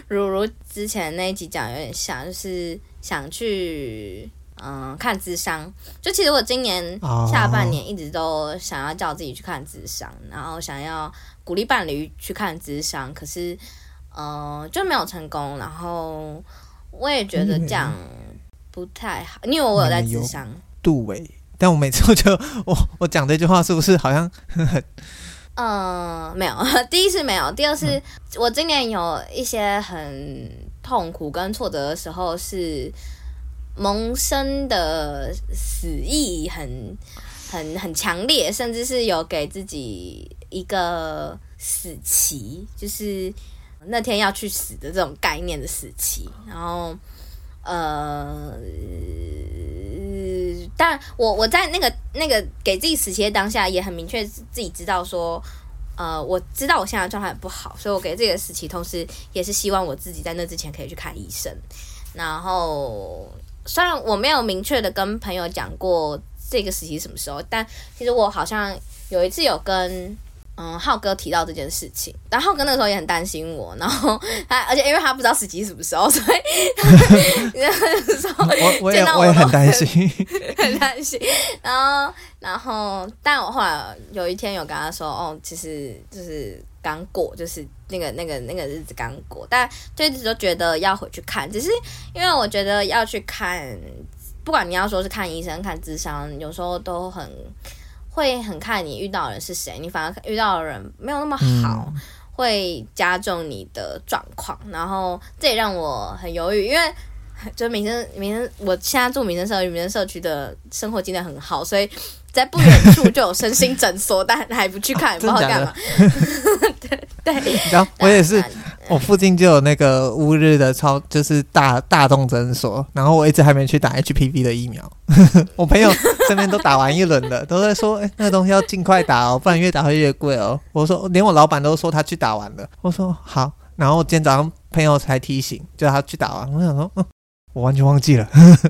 如如之前那一集讲有点像，就是想去嗯看智商。就其实我今年下半年一直都想要叫自己去看智商，然后想要。鼓励伴侣去看智商，可是，呃，就没有成功。然后我也觉得这样不太好，因为我有在智商。杜伟，但我每次我就我我讲这句话是不是好像很嗯，没有，第一次没有，第二次、嗯、我今年有一些很痛苦跟挫折的时候，是萌生的死意很很很强烈，甚至是有给自己一个死期，就是那天要去死的这种概念的死期，然后呃。但我我在那个那个给自己死期的当下，也很明确自己知道说，呃，我知道我现在状态不好，所以我给这个死期，同时也是希望我自己在那之前可以去看医生。然后虽然我没有明确的跟朋友讲过这个死期什么时候，但其实我好像有一次有跟。嗯，浩哥提到这件事情，然后浩哥那个时候也很担心我，然后他，而且因为他不知道死期什么时候，所以 我我也我也很担心，很担心。然后，然后，但我后来有一天有跟他说，哦，其实就是刚过，就是那个那个那个日子刚过，但就一直都觉得要回去看，只是因为我觉得要去看，不管你要说是看医生、看智商，有时候都很。会很看你遇到的人是谁，你反而遇到的人没有那么好，嗯、会加重你的状况。然后这也让我很犹豫，因为就民生民生，我现在住民生社区，民生社区的生活经验很好，所以在不远处就有身心诊所，但还不去看，也不知道干嘛。对对，然后我也是。我附近就有那个乌日的超，就是大大众诊所，然后我一直还没去打 HPV 的疫苗。我朋友这边都打完一轮了，都在说，哎、那个东西要尽快打哦，不然越打会越贵哦。我说，连我老板都说他去打完了。我说好，然后今天早上朋友才提醒，叫他去打完。我想说，嗯，我完全忘记了。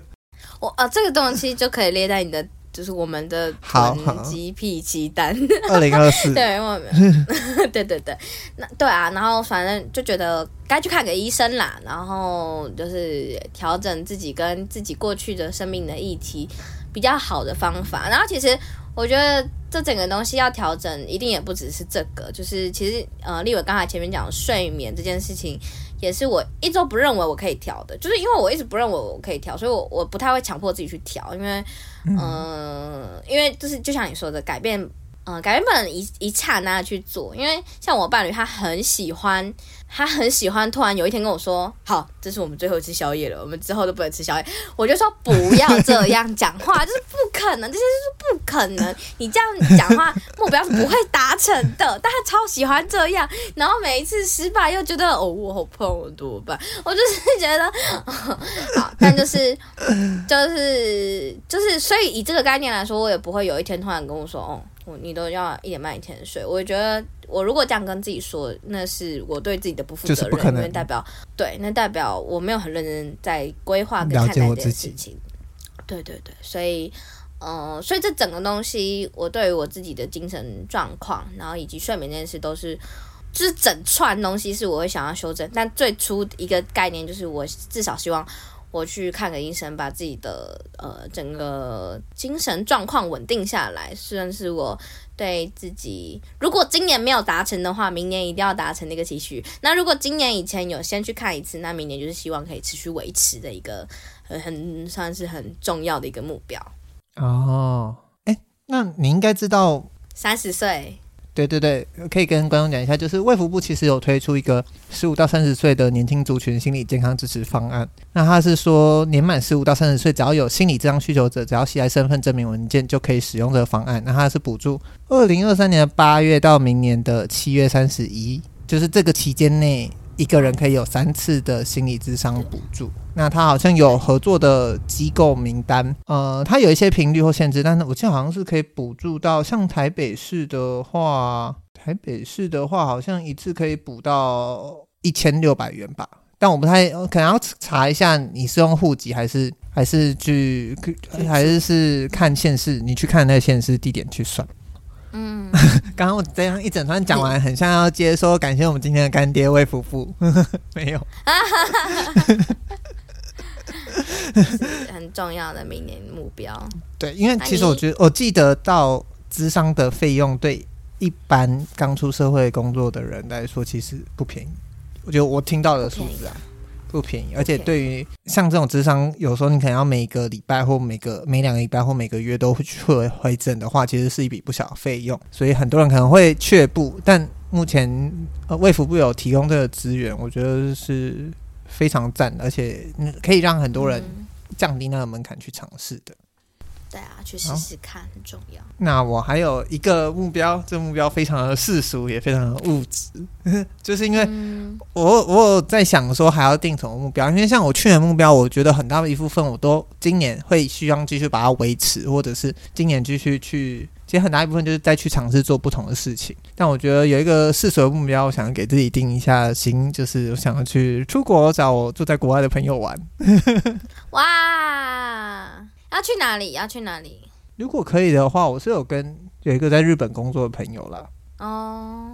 我啊，这个东西就可以列在你的。就是我们的囤积癖清单，二零二四，对，我 对对对，那对啊，然后反正就觉得该去看个医生啦，然后就是调整自己跟自己过去的生命的议题比较好的方法，然后其实我觉得这整个东西要调整，一定也不只是这个，就是其实呃，立伟刚才前面讲的睡眠这件事情。也是我一周不认为我可以调的，就是因为我一直不认为我可以调，所以我我不太会强迫自己去调，因为，嗯、呃，因为就是就像你说的，改变。嗯，改变不能一一刹那去做，因为像我伴侣，他很喜欢，他很喜欢，突然有一天跟我说：“好，这是我们最后一次宵夜了，我们之后都不能吃宵夜。”我就说：“不要这样讲话，就是不可能，这些是不可能。你这样讲话，目标是不会达成的。”但他超喜欢这样，然后每一次失败又觉得：“哦，我好胖，我怎么办？”我就是觉得，好，但就是就是 就是，所以以这个概念来说，我也不会有一天突然跟我说：“哦。”我你都要一点半以前睡，我觉得我如果这样跟自己说，那是我对自己的不负责任，因为代表对，那代表我没有很认真在规划跟看待这件事情。对对对，所以嗯、呃，所以这整个东西，我对于我自己的精神状况，然后以及睡眠这件事，都是就是整串东西是我会想要修正。但最初一个概念就是，我至少希望。我去看个医生，把自己的呃整个精神状况稳定下来，算是我对自己。如果今年没有达成的话，明年一定要达成那个期许。那如果今年以前有先去看一次，那明年就是希望可以持续维持的一个很很算是很重要的一个目标。哦，哎，那你应该知道，三十岁。对对对，可以跟观众讲一下，就是卫福部其实有推出一个十五到三十岁的年轻族群心理健康支持方案。那他是说，年满十五到三十岁，只要有心理健康需求者，只要携带身份证明文件，就可以使用这个方案。那他是补助二零二三年的八月到明年的七月三十一，就是这个期间内。一个人可以有三次的心理咨商补助，那他好像有合作的机构名单，呃，他有一些频率或限制，但是我记得好像是可以补助到，像台北市的话，台北市的话好像一次可以补到一千六百元吧，但我不太可能要查一下你是用户籍还是还是去还是是看县市，你去看那个县市地点去算。嗯，刚刚我这样一整串讲完，很像要接说感谢我们今天的干爹魏夫妇，没有，很重要的明年目标。对，因为其实我觉得，我记得到智商的费用对一般刚出社会工作的人来说，其实不便宜。我觉得我听到的数字啊，不便宜。而且对于像这种智商，有时候你可能要每个礼拜或每个每两个礼拜或每个月都会去回诊的话，其实是一笔不小的费用。所以很多人可能会却步，但目前呃卫福部有提供这个资源，我觉得是非常赞，而且可以让很多人降低那个门槛去尝试的。对啊，去试试看很重要。那我还有一个目标，这个目标非常的世俗，也非常的物质，就是因为我我有在想说还要定什么目标，因为像我去年目标，我觉得很大的一部分我都今年会希望继续把它维持，或者是今年继续去，其实很大一部分就是再去尝试做不同的事情。但我觉得有一个世俗的目标，我想给自己定一下心，就是我想要去出国找我住在国外的朋友玩。哇！要去哪里？要去哪里？如果可以的话，我是有跟有一个在日本工作的朋友了。哦，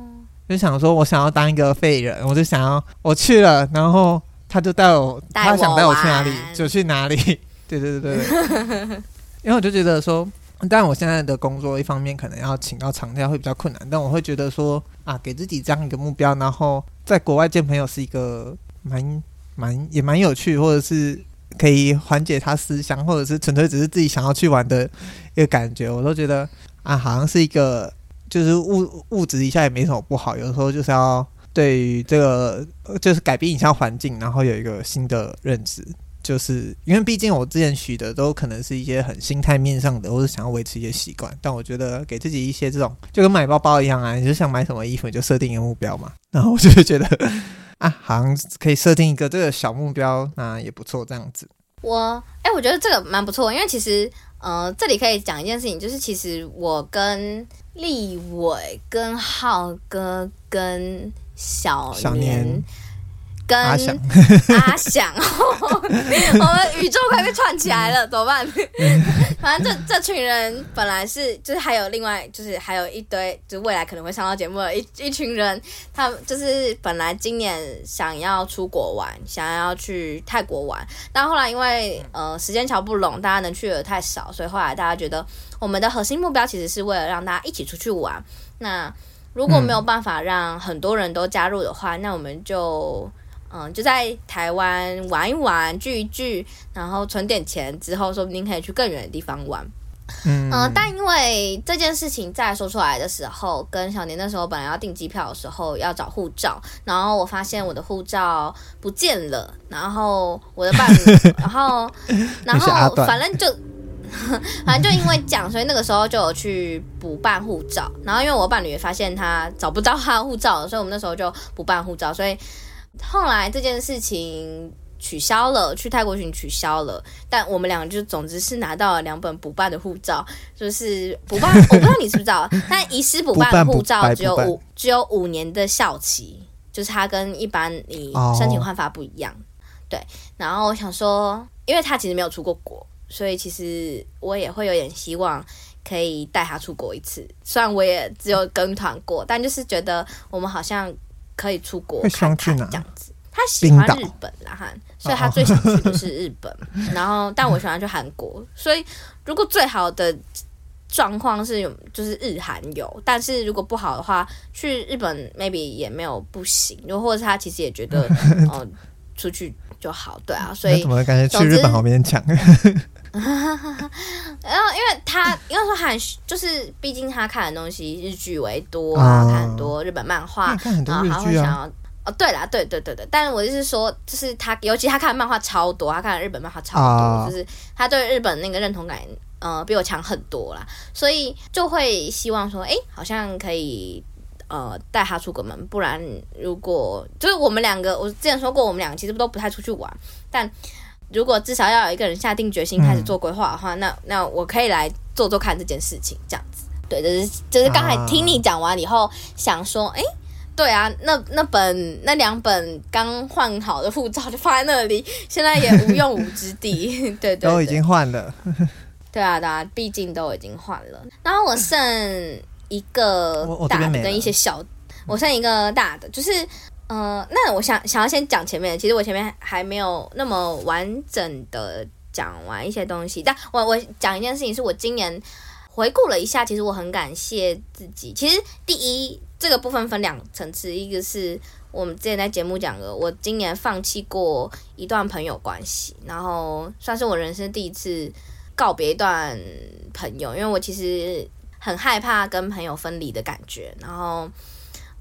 就想说，我想要当一个废人，我就想要我去了，然后他就带我，带我，他想带我去哪里就去哪里。对对对对，因为我就觉得说，但我现在的工作一方面可能要请到长假会比较困难，但我会觉得说啊，给自己这样一个目标，然后在国外见朋友是一个蛮蛮也蛮有趣，或者是。可以缓解他思乡，或者是纯粹只是自己想要去玩的一个感觉，我都觉得啊，好像是一个就是物物质一下也没什么不好。有的时候就是要对于这个就是改变一下环境，然后有一个新的认知。就是因为毕竟我之前许的都可能是一些很心态面上的，或是想要维持一些习惯。但我觉得给自己一些这种就跟买包包一样啊，你就想买什么衣服，你就设定一个目标嘛。然后我就觉得。啊，好像可以设定一个这个小目标，那也不错。这样子，我哎、欸，我觉得这个蛮不错，因为其实，呃，这里可以讲一件事情，就是其实我跟立伟、跟浩哥、跟小年。小年跟阿翔，阿翔我们宇宙快被串起来了，怎么办？反正这这群人本来是，就是还有另外，就是还有一堆，就是未来可能会上到节目的一一群人，他们就是本来今年想要出国玩，想要去泰国玩，但后来因为呃时间瞧不拢，大家能去的太少，所以后来大家觉得我们的核心目标其实是为了让大家一起出去玩。那如果没有办法让很多人都加入的话，那我们就。嗯，就在台湾玩一玩，聚一聚，然后存点钱之后，说不定可以去更远的地方玩。嗯，嗯，但因为这件事情在说出来的时候，跟小年那时候本来要订机票的时候要找护照，然后我发现我的护照不见了，然后我的伴侣，然后然后反正就 反正就因为讲，所以那个时候就有去补办护照，然后因为我伴侣也发现他找不到他的护照了，所以我们那时候就补办护照，所以。后来这件事情取消了，去泰国行取消了，但我们俩就总之是拿到了两本补办的护照，就是补办，我不知道你知不知道，但遗失补办护照只有五只有五年的效期，就是它跟一般你申请换发不一样。Oh. 对，然后我想说，因为他其实没有出过国，所以其实我也会有点希望可以带他出国一次，虽然我也只有跟团过，但就是觉得我们好像。可以出国看看这样子，他喜欢日本啦哈，所以他最想去的是日本。然后，但我喜欢去韩国，所以如果最好的状况是有就是日韩游，但是如果不好的话，去日本 maybe 也没有不行，又或者是他其实也觉得 哦、呃、出去就好，对啊，所以怎么感觉去日本好勉强？然后，因为他因为说韩就是，毕竟他看的东西日剧为多啊，看很多日本漫画，然后他会想要哦，对啦，对对对对，但是我就是说，就是他，尤其他看的漫画超多，他看的日本漫画超多，就是他对日本那个认同感，呃，比我强很多啦，所以就会希望说，哎，好像可以呃带他出个门，不然如果就是我们两个，我之前说过，我们两个其实都不太出去玩，但。如果至少要有一个人下定决心开始做规划的话，嗯、那那我可以来做做看这件事情，这样子。对，就是就是刚才听你讲完以后，啊、想说，哎、欸，对啊，那那本那两本刚换好的护照就放在那里，现在也无用武之地。对，对对，都已经换了。对啊，大家毕竟都已经换了。然后我剩一个大的跟一些小，我，我剩一个大的，就是。呃，那我想想要先讲前面，其实我前面还没有那么完整的讲完一些东西，但我我讲一件事情，是我今年回顾了一下，其实我很感谢自己。其实第一这个部分分两层次，一个是我们之前在节目讲的，我今年放弃过一段朋友关系，然后算是我人生第一次告别一段朋友，因为我其实很害怕跟朋友分离的感觉，然后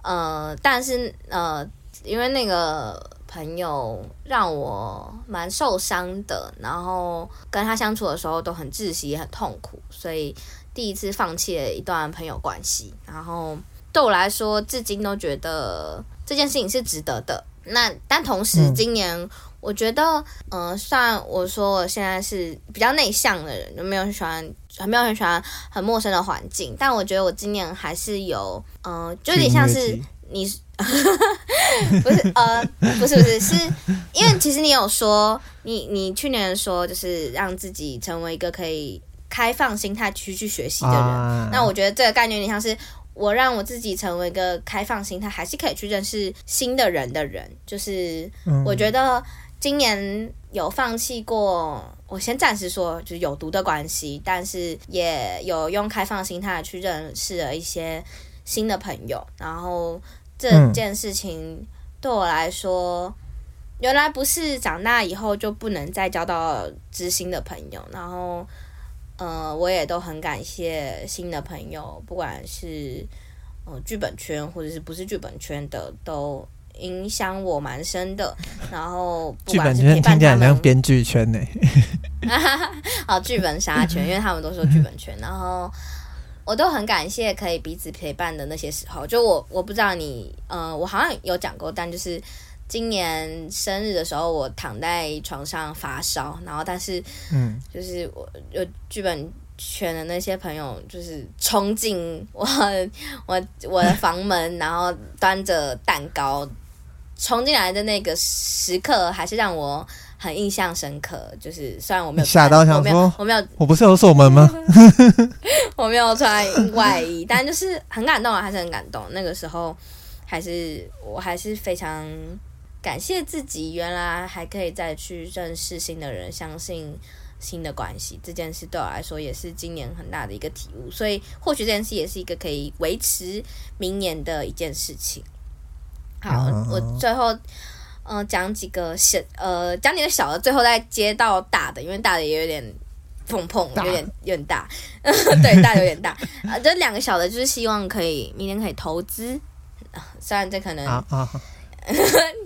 呃，但是呃，因为那个朋友让我蛮受伤的，然后跟他相处的时候都很窒息，很痛苦，所以第一次放弃了一段朋友关系，然后。对我来说，至今都觉得这件事情是值得的。那但同时，今年我觉得，嗯、呃，算我说我现在是比较内向的人，就没有很喜欢，还没有很喜欢很陌生的环境。但我觉得我今年还是有，嗯、呃，就有点像是你，不是呃，不是不是，是因为其实你有说，你你去年说就是让自己成为一个可以开放心态去去学习的人。啊、那我觉得这个概念有点像是。我让我自己成为一个开放心态，还是可以去认识新的人的人。就是我觉得今年有放弃过，我先暂时说就是有毒的关系，但是也有用开放心态去认识了一些新的朋友。然后这件事情对我来说，原来不是长大以后就不能再交到知心的朋友。然后。呃，我也都很感谢新的朋友，不管是呃剧本圈或者是不是剧本圈的，都影响我蛮深的。然后剧本圈听起来像编剧圈呢，好，剧本杀圈，因为他们都说剧本圈。然后我都很感谢可以彼此陪伴的那些时候。就我我不知道你，呃，我好像有讲过，但就是。今年生日的时候，我躺在床上发烧，然后但是，嗯，就是我有剧本圈的那些朋友，就是冲进我我我的房门，然后端着蛋糕冲进来的那个时刻，还是让我很印象深刻。就是虽然我没有吓到，想说我没有，我不是有锁门吗？我没有穿外衣，但就是很感动啊，还是很感动。那个时候，还是我还是非常。感谢自己，原来还可以再去认识新的人，相信新的关系。这件事对我来说也是今年很大的一个体悟，所以或许这件事也是一个可以维持明年的一件事情。好，我最后嗯讲、呃、几个小呃讲几个小的，最后再接到大的，因为大的也有点碰碰，有点有点大，对，大的有点大啊。这、呃、两个小的，就是希望可以明年可以投资，虽然这可能。啊啊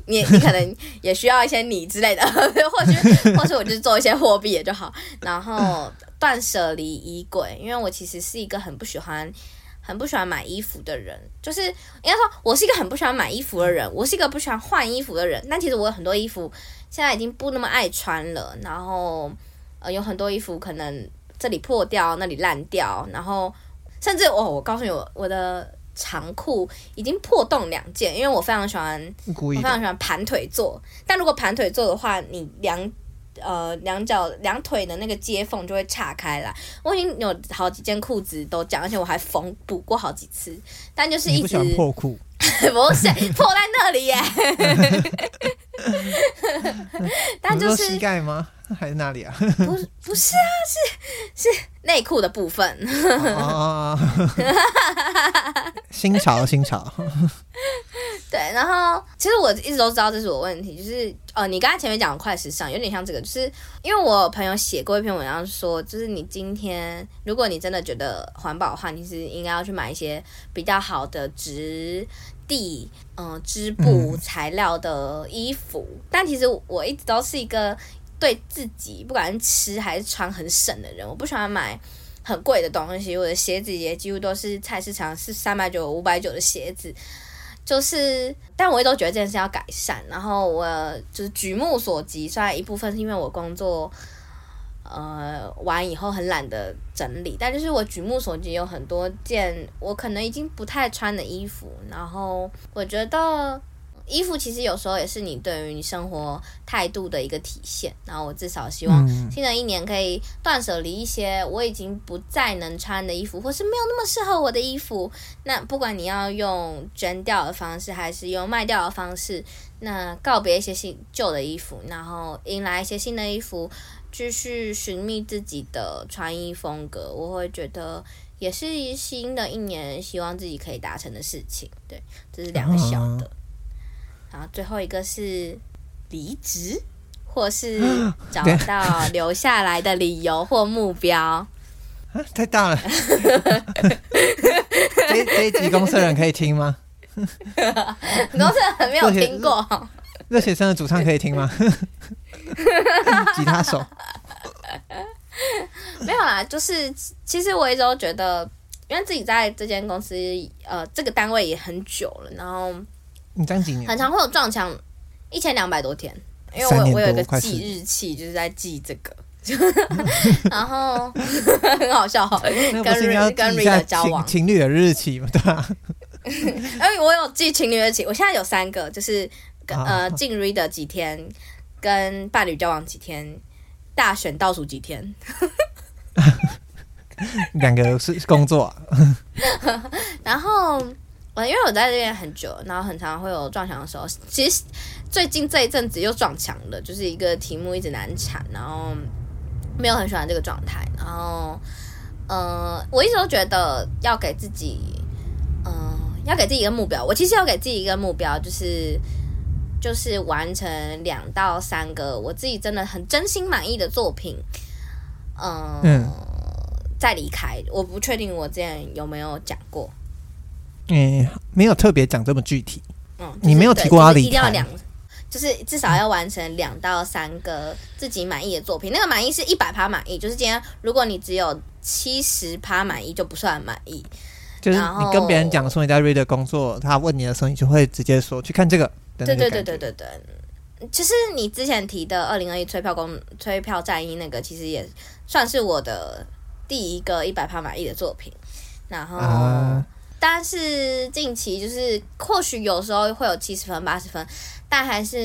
你你可能也需要一些你之类的，或许或许我就做一些货币也就好。然后断舍离衣柜，因为我其实是一个很不喜欢、很不喜欢买衣服的人。就是应该说，我是一个很不喜欢买衣服的人，我是一个不喜欢换衣服的人。但其实我有很多衣服现在已经不那么爱穿了。然后呃，有很多衣服可能这里破掉，那里烂掉，然后甚至哦，我告诉你，我我的。长裤已经破洞两件，因为我非常喜欢，我非常喜欢盘腿坐。但如果盘腿坐的话，你两呃两脚两腿的那个接缝就会岔开来。我已经有好几件裤子都这样，而且我还缝补过好几次。但就是一直破裤，不是破在那里耶。但就是膝盖吗？还是哪里啊？不是不是啊，是是内裤的部分。哦，新 潮新潮。对，然后其实我一直都知道这是我问题，就是呃，你刚才前面讲的快时尚有点像这个，就是因为我朋友写过一篇文章说，就是你今天如果你真的觉得环保的话，你是应该要去买一些比较好的质地嗯织布材料的衣服。嗯、但其实我一直都是一个。对自己不管是吃还是穿很省的人，我不喜欢买很贵的东西。我的鞋子也几乎都是菜市场是三百九、五百九的鞋子，就是，但我一直都觉得这件事要改善。然后我就是举目所及，虽然一部分是因为我工作，呃，完以后很懒得整理，但就是我举目所及有很多件我可能已经不太穿的衣服。然后我觉得。衣服其实有时候也是你对于你生活态度的一个体现。然后我至少希望新的一年可以断舍离一些我已经不再能穿的衣服，或是没有那么适合我的衣服。那不管你要用捐掉的方式，还是用卖掉的方式，那告别一些新旧的衣服，然后迎来一些新的衣服，继续寻觅自己的穿衣风格。我会觉得也是新的一年希望自己可以达成的事情。对，这是两个小的。最后一个是离职，或是找到留下来的理由或目标。啊、太大了！这这一集公司人可以听吗？公司人没有听过。热血生的主唱可以听吗？吉他手。没有啦，就是其实我一直都觉得，因为自己在这间公司，呃，这个单位也很久了，然后你这样几年？很常会有撞墙，一千两百多天，因为我我有一个记日期，就是在记这个，然后 很好笑哈，跟跟 Reader 交往。情侣的日期嘛，对吧？因 为我有记情侣日期，我现在有三个，就是跟呃进 Reader 几天，跟伴侣交往几天。大选倒数几天，两个是工作，然后我因为我在这边很久，然后很常会有撞墙的时候。其实最近这一阵子又撞墙了，就是一个题目一直难产，然后没有很喜欢这个状态。然后，呃，我一直都觉得要给自己，嗯、呃，要给自己一个目标。我其实要给自己一个目标，就是。就是完成两到三个我自己真的很真心满意的作品，呃、嗯，再离开。我不确定我之前有没有讲过，嗯，没有特别讲这么具体。嗯，就是、你没有提过要离开，一定要两，就是至少要完成两到三个自己满意的作品。那个满意是一百趴满意，就是今天如果你只有七十趴满意，就不算满意。就是你跟别人讲说你在 Reader 工作，他问你的时候，你就会直接说去看这个。对对对对对对，其实你之前提的二零二一催票工催票战役那个，其实也算是我的第一个一百趴满意的作品。然后，啊、但是近期就是或许有时候会有七十分、八十分，但还是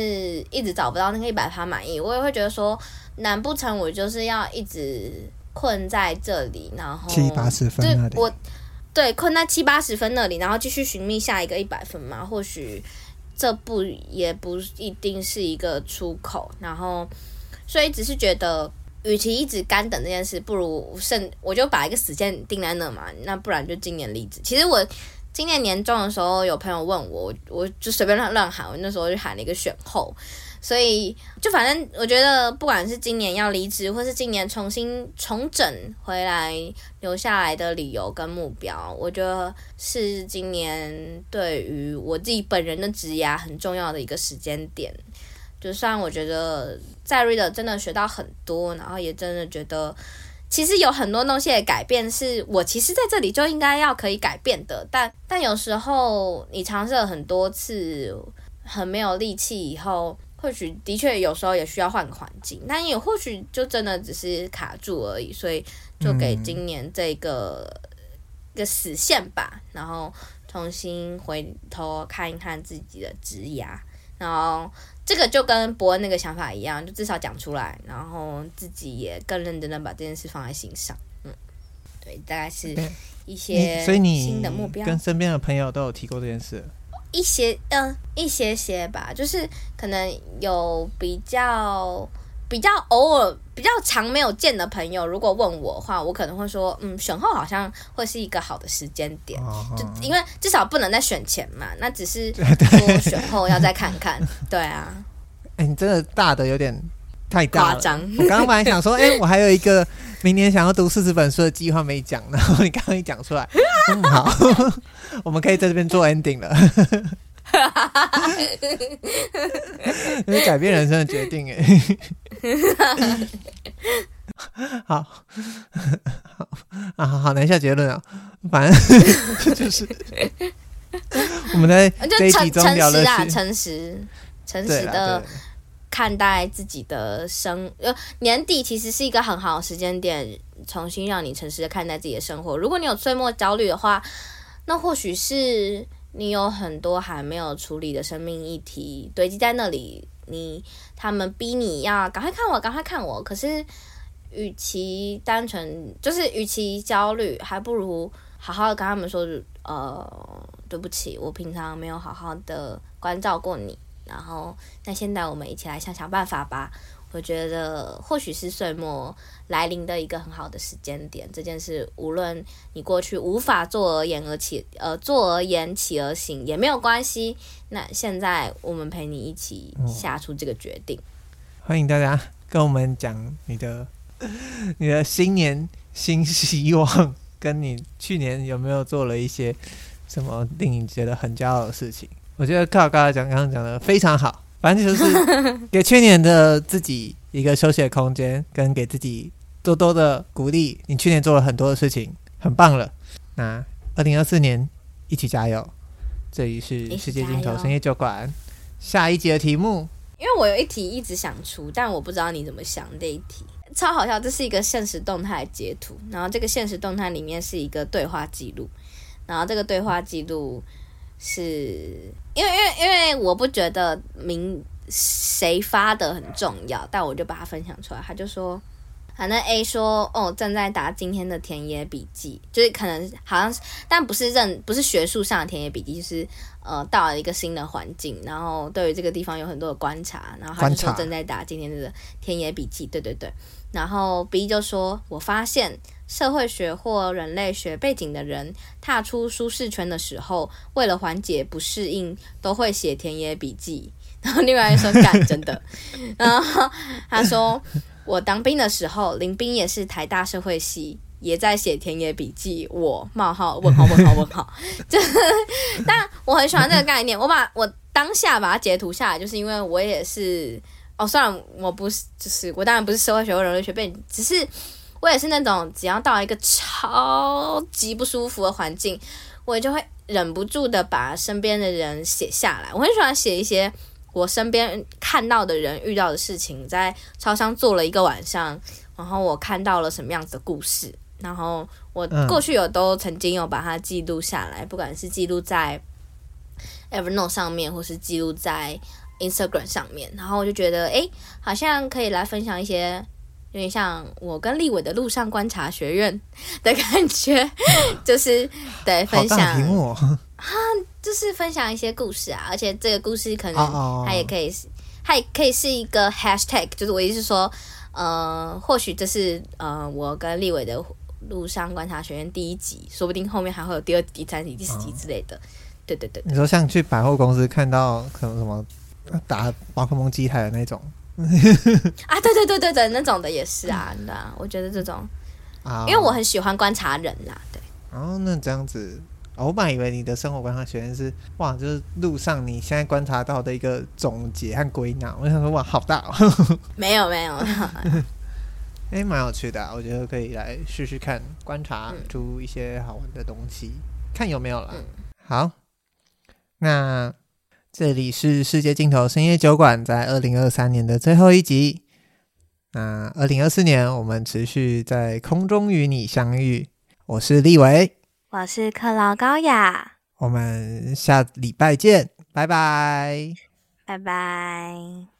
一直找不到那个一百分满意。我也会觉得说，难不成我就是要一直困在这里，然后七八十分那里？我对困在七八十分那里，然后继续寻觅下一个一百分嘛？或许。这不也不一定是一个出口，然后所以只是觉得，与其一直干等这件事，不如剩我就把一个时间定在那嘛，那不然就今年离职。其实我今年年终的时候，有朋友问我，我就随便乱乱喊，我那时候就喊了一个选后。所以，就反正我觉得，不管是今年要离职，或是今年重新重整回来留下来的理由跟目标，我觉得是今年对于我自己本人的职涯很重要的一个时间点。就算我觉得在 Reader 真的学到很多，然后也真的觉得其实有很多东西的改变是我其实在这里就应该要可以改变的，但但有时候你尝试了很多次，很没有力气以后。或许的确有时候也需要换个环境，但也或许就真的只是卡住而已，所以就给今年这个一个死线吧，然后重新回头看一看自己的职涯，然后这个就跟伯恩那个想法一样，就至少讲出来，然后自己也更认真的把这件事放在心上。嗯，对，大概是一些新的目标，跟身边的朋友都有提过这件事。一些嗯、呃，一些些吧，就是可能有比较比较偶尔比较常没有见的朋友，如果问我的话，我可能会说，嗯，选后好像会是一个好的时间点，哦、就因为至少不能再选前嘛，那只是 说选后要再看看，对啊。哎、欸，你真的大的有点太大了。我刚刚本来想说，哎、欸，我还有一个明年想要读四十本书的计划没讲，然后你刚刚一讲出来，嗯，好。我们可以在这边做 ending 了，因为改变人生的决定 哎。好，好啊，好好，难下结论啊。反正就是我们在这一集中聊的是诚实，诚实的看待自己的生。呃，年底其实是一个很好的时间点，重新让你诚实的看待自己的生活。如果你有岁末焦虑的话。那或许是你有很多还没有处理的生命议题堆积在那里，你他们逼你要赶快看我，赶快看我。可是，与其单纯就是与其焦虑，还不如好好的跟他们说，呃，对不起，我平常没有好好的关照过你。然后，那现在我们一起来想想办法吧。我觉得或许是岁末来临的一个很好的时间点。这件事，无论你过去无法做而言而起，呃，做而言起而行也没有关系。那现在我们陪你一起下出这个决定。欢迎大家跟我们讲你的你的新年新希望，跟你去年有没有做了一些什么令你觉得很骄傲的事情？我觉得靠刚才讲刚刚讲的非常好。反正就是 给去年的自己一个休息的空间，跟给自己多多的鼓励。你去年做了很多的事情，很棒了。那二零二四年一起加油！这里是世界尽头深夜酒馆。下一集的题目，因为我有一题一直想出，但我不知道你怎么想这一题，超好笑。这是一个现实动态截图，然后这个现实动态里面是一个对话记录，然后这个对话记录。是因为因为因为我不觉得名谁发的很重要，但我就把它分享出来。他就说，反正 A 说哦，正在打今天的田野笔记，就是可能好像是，但不是认不是学术上的田野笔记，就是呃到了一个新的环境，然后对于这个地方有很多的观察，然后他就说正在打今天的田野笔记，对对对。然后 B 就说，我发现。社会学或人类学背景的人踏出舒适圈的时候，为了缓解不适应，都会写田野笔记。然后另外一说干真的，然后他说我当兵的时候，林兵也是台大社会系，也在写田野笔记。我冒号问号问号问号，就但我很喜欢这个概念。我把我当下把它截图下来，就是因为我也是哦，虽然我不是，就是我当然不是社会学或人类学背景，只是。我也是那种，只要到一个超级不舒服的环境，我就会忍不住的把身边的人写下来。我很喜欢写一些我身边看到的人遇到的事情，在超商坐了一个晚上，然后我看到了什么样子的故事，然后我过去有都曾经有把它记录下来，不管是记录在 Evernote 上面，或是记录在 Instagram 上面，然后我就觉得，诶，好像可以来分享一些。有点像我跟立伟的路上观察学院 的感觉，就是对分享，啊，就是分享一些故事啊，而且这个故事可能它也可以，它也可以是一个 hashtag，就是我意思是说，呃，或许这是呃我跟立伟的路上观察学院第一集，说不定后面还会有第二集、第三集、第四集之类的。对对对，你说像去百货公司看到可能什么打宝可梦机台的那种。啊，对对对对对，那种的也是啊，对啊，我觉得这种，啊，因为我很喜欢观察人呐，对。哦，那这样子，我本来以为你的生活观察学院是哇，就是路上你现在观察到的一个总结和归纳。我想说哇，好大哦。没 有没有，哎，蛮有趣的，我觉得可以来试试看，观察出一些好玩的东西，嗯、看有没有了。好，那。这里是世界尽头深夜酒馆，在二零二三年的最后一集。那二零二四年，我们持续在空中与你相遇。我是立维，我是克劳高雅，我们下礼拜见，拜拜，拜拜。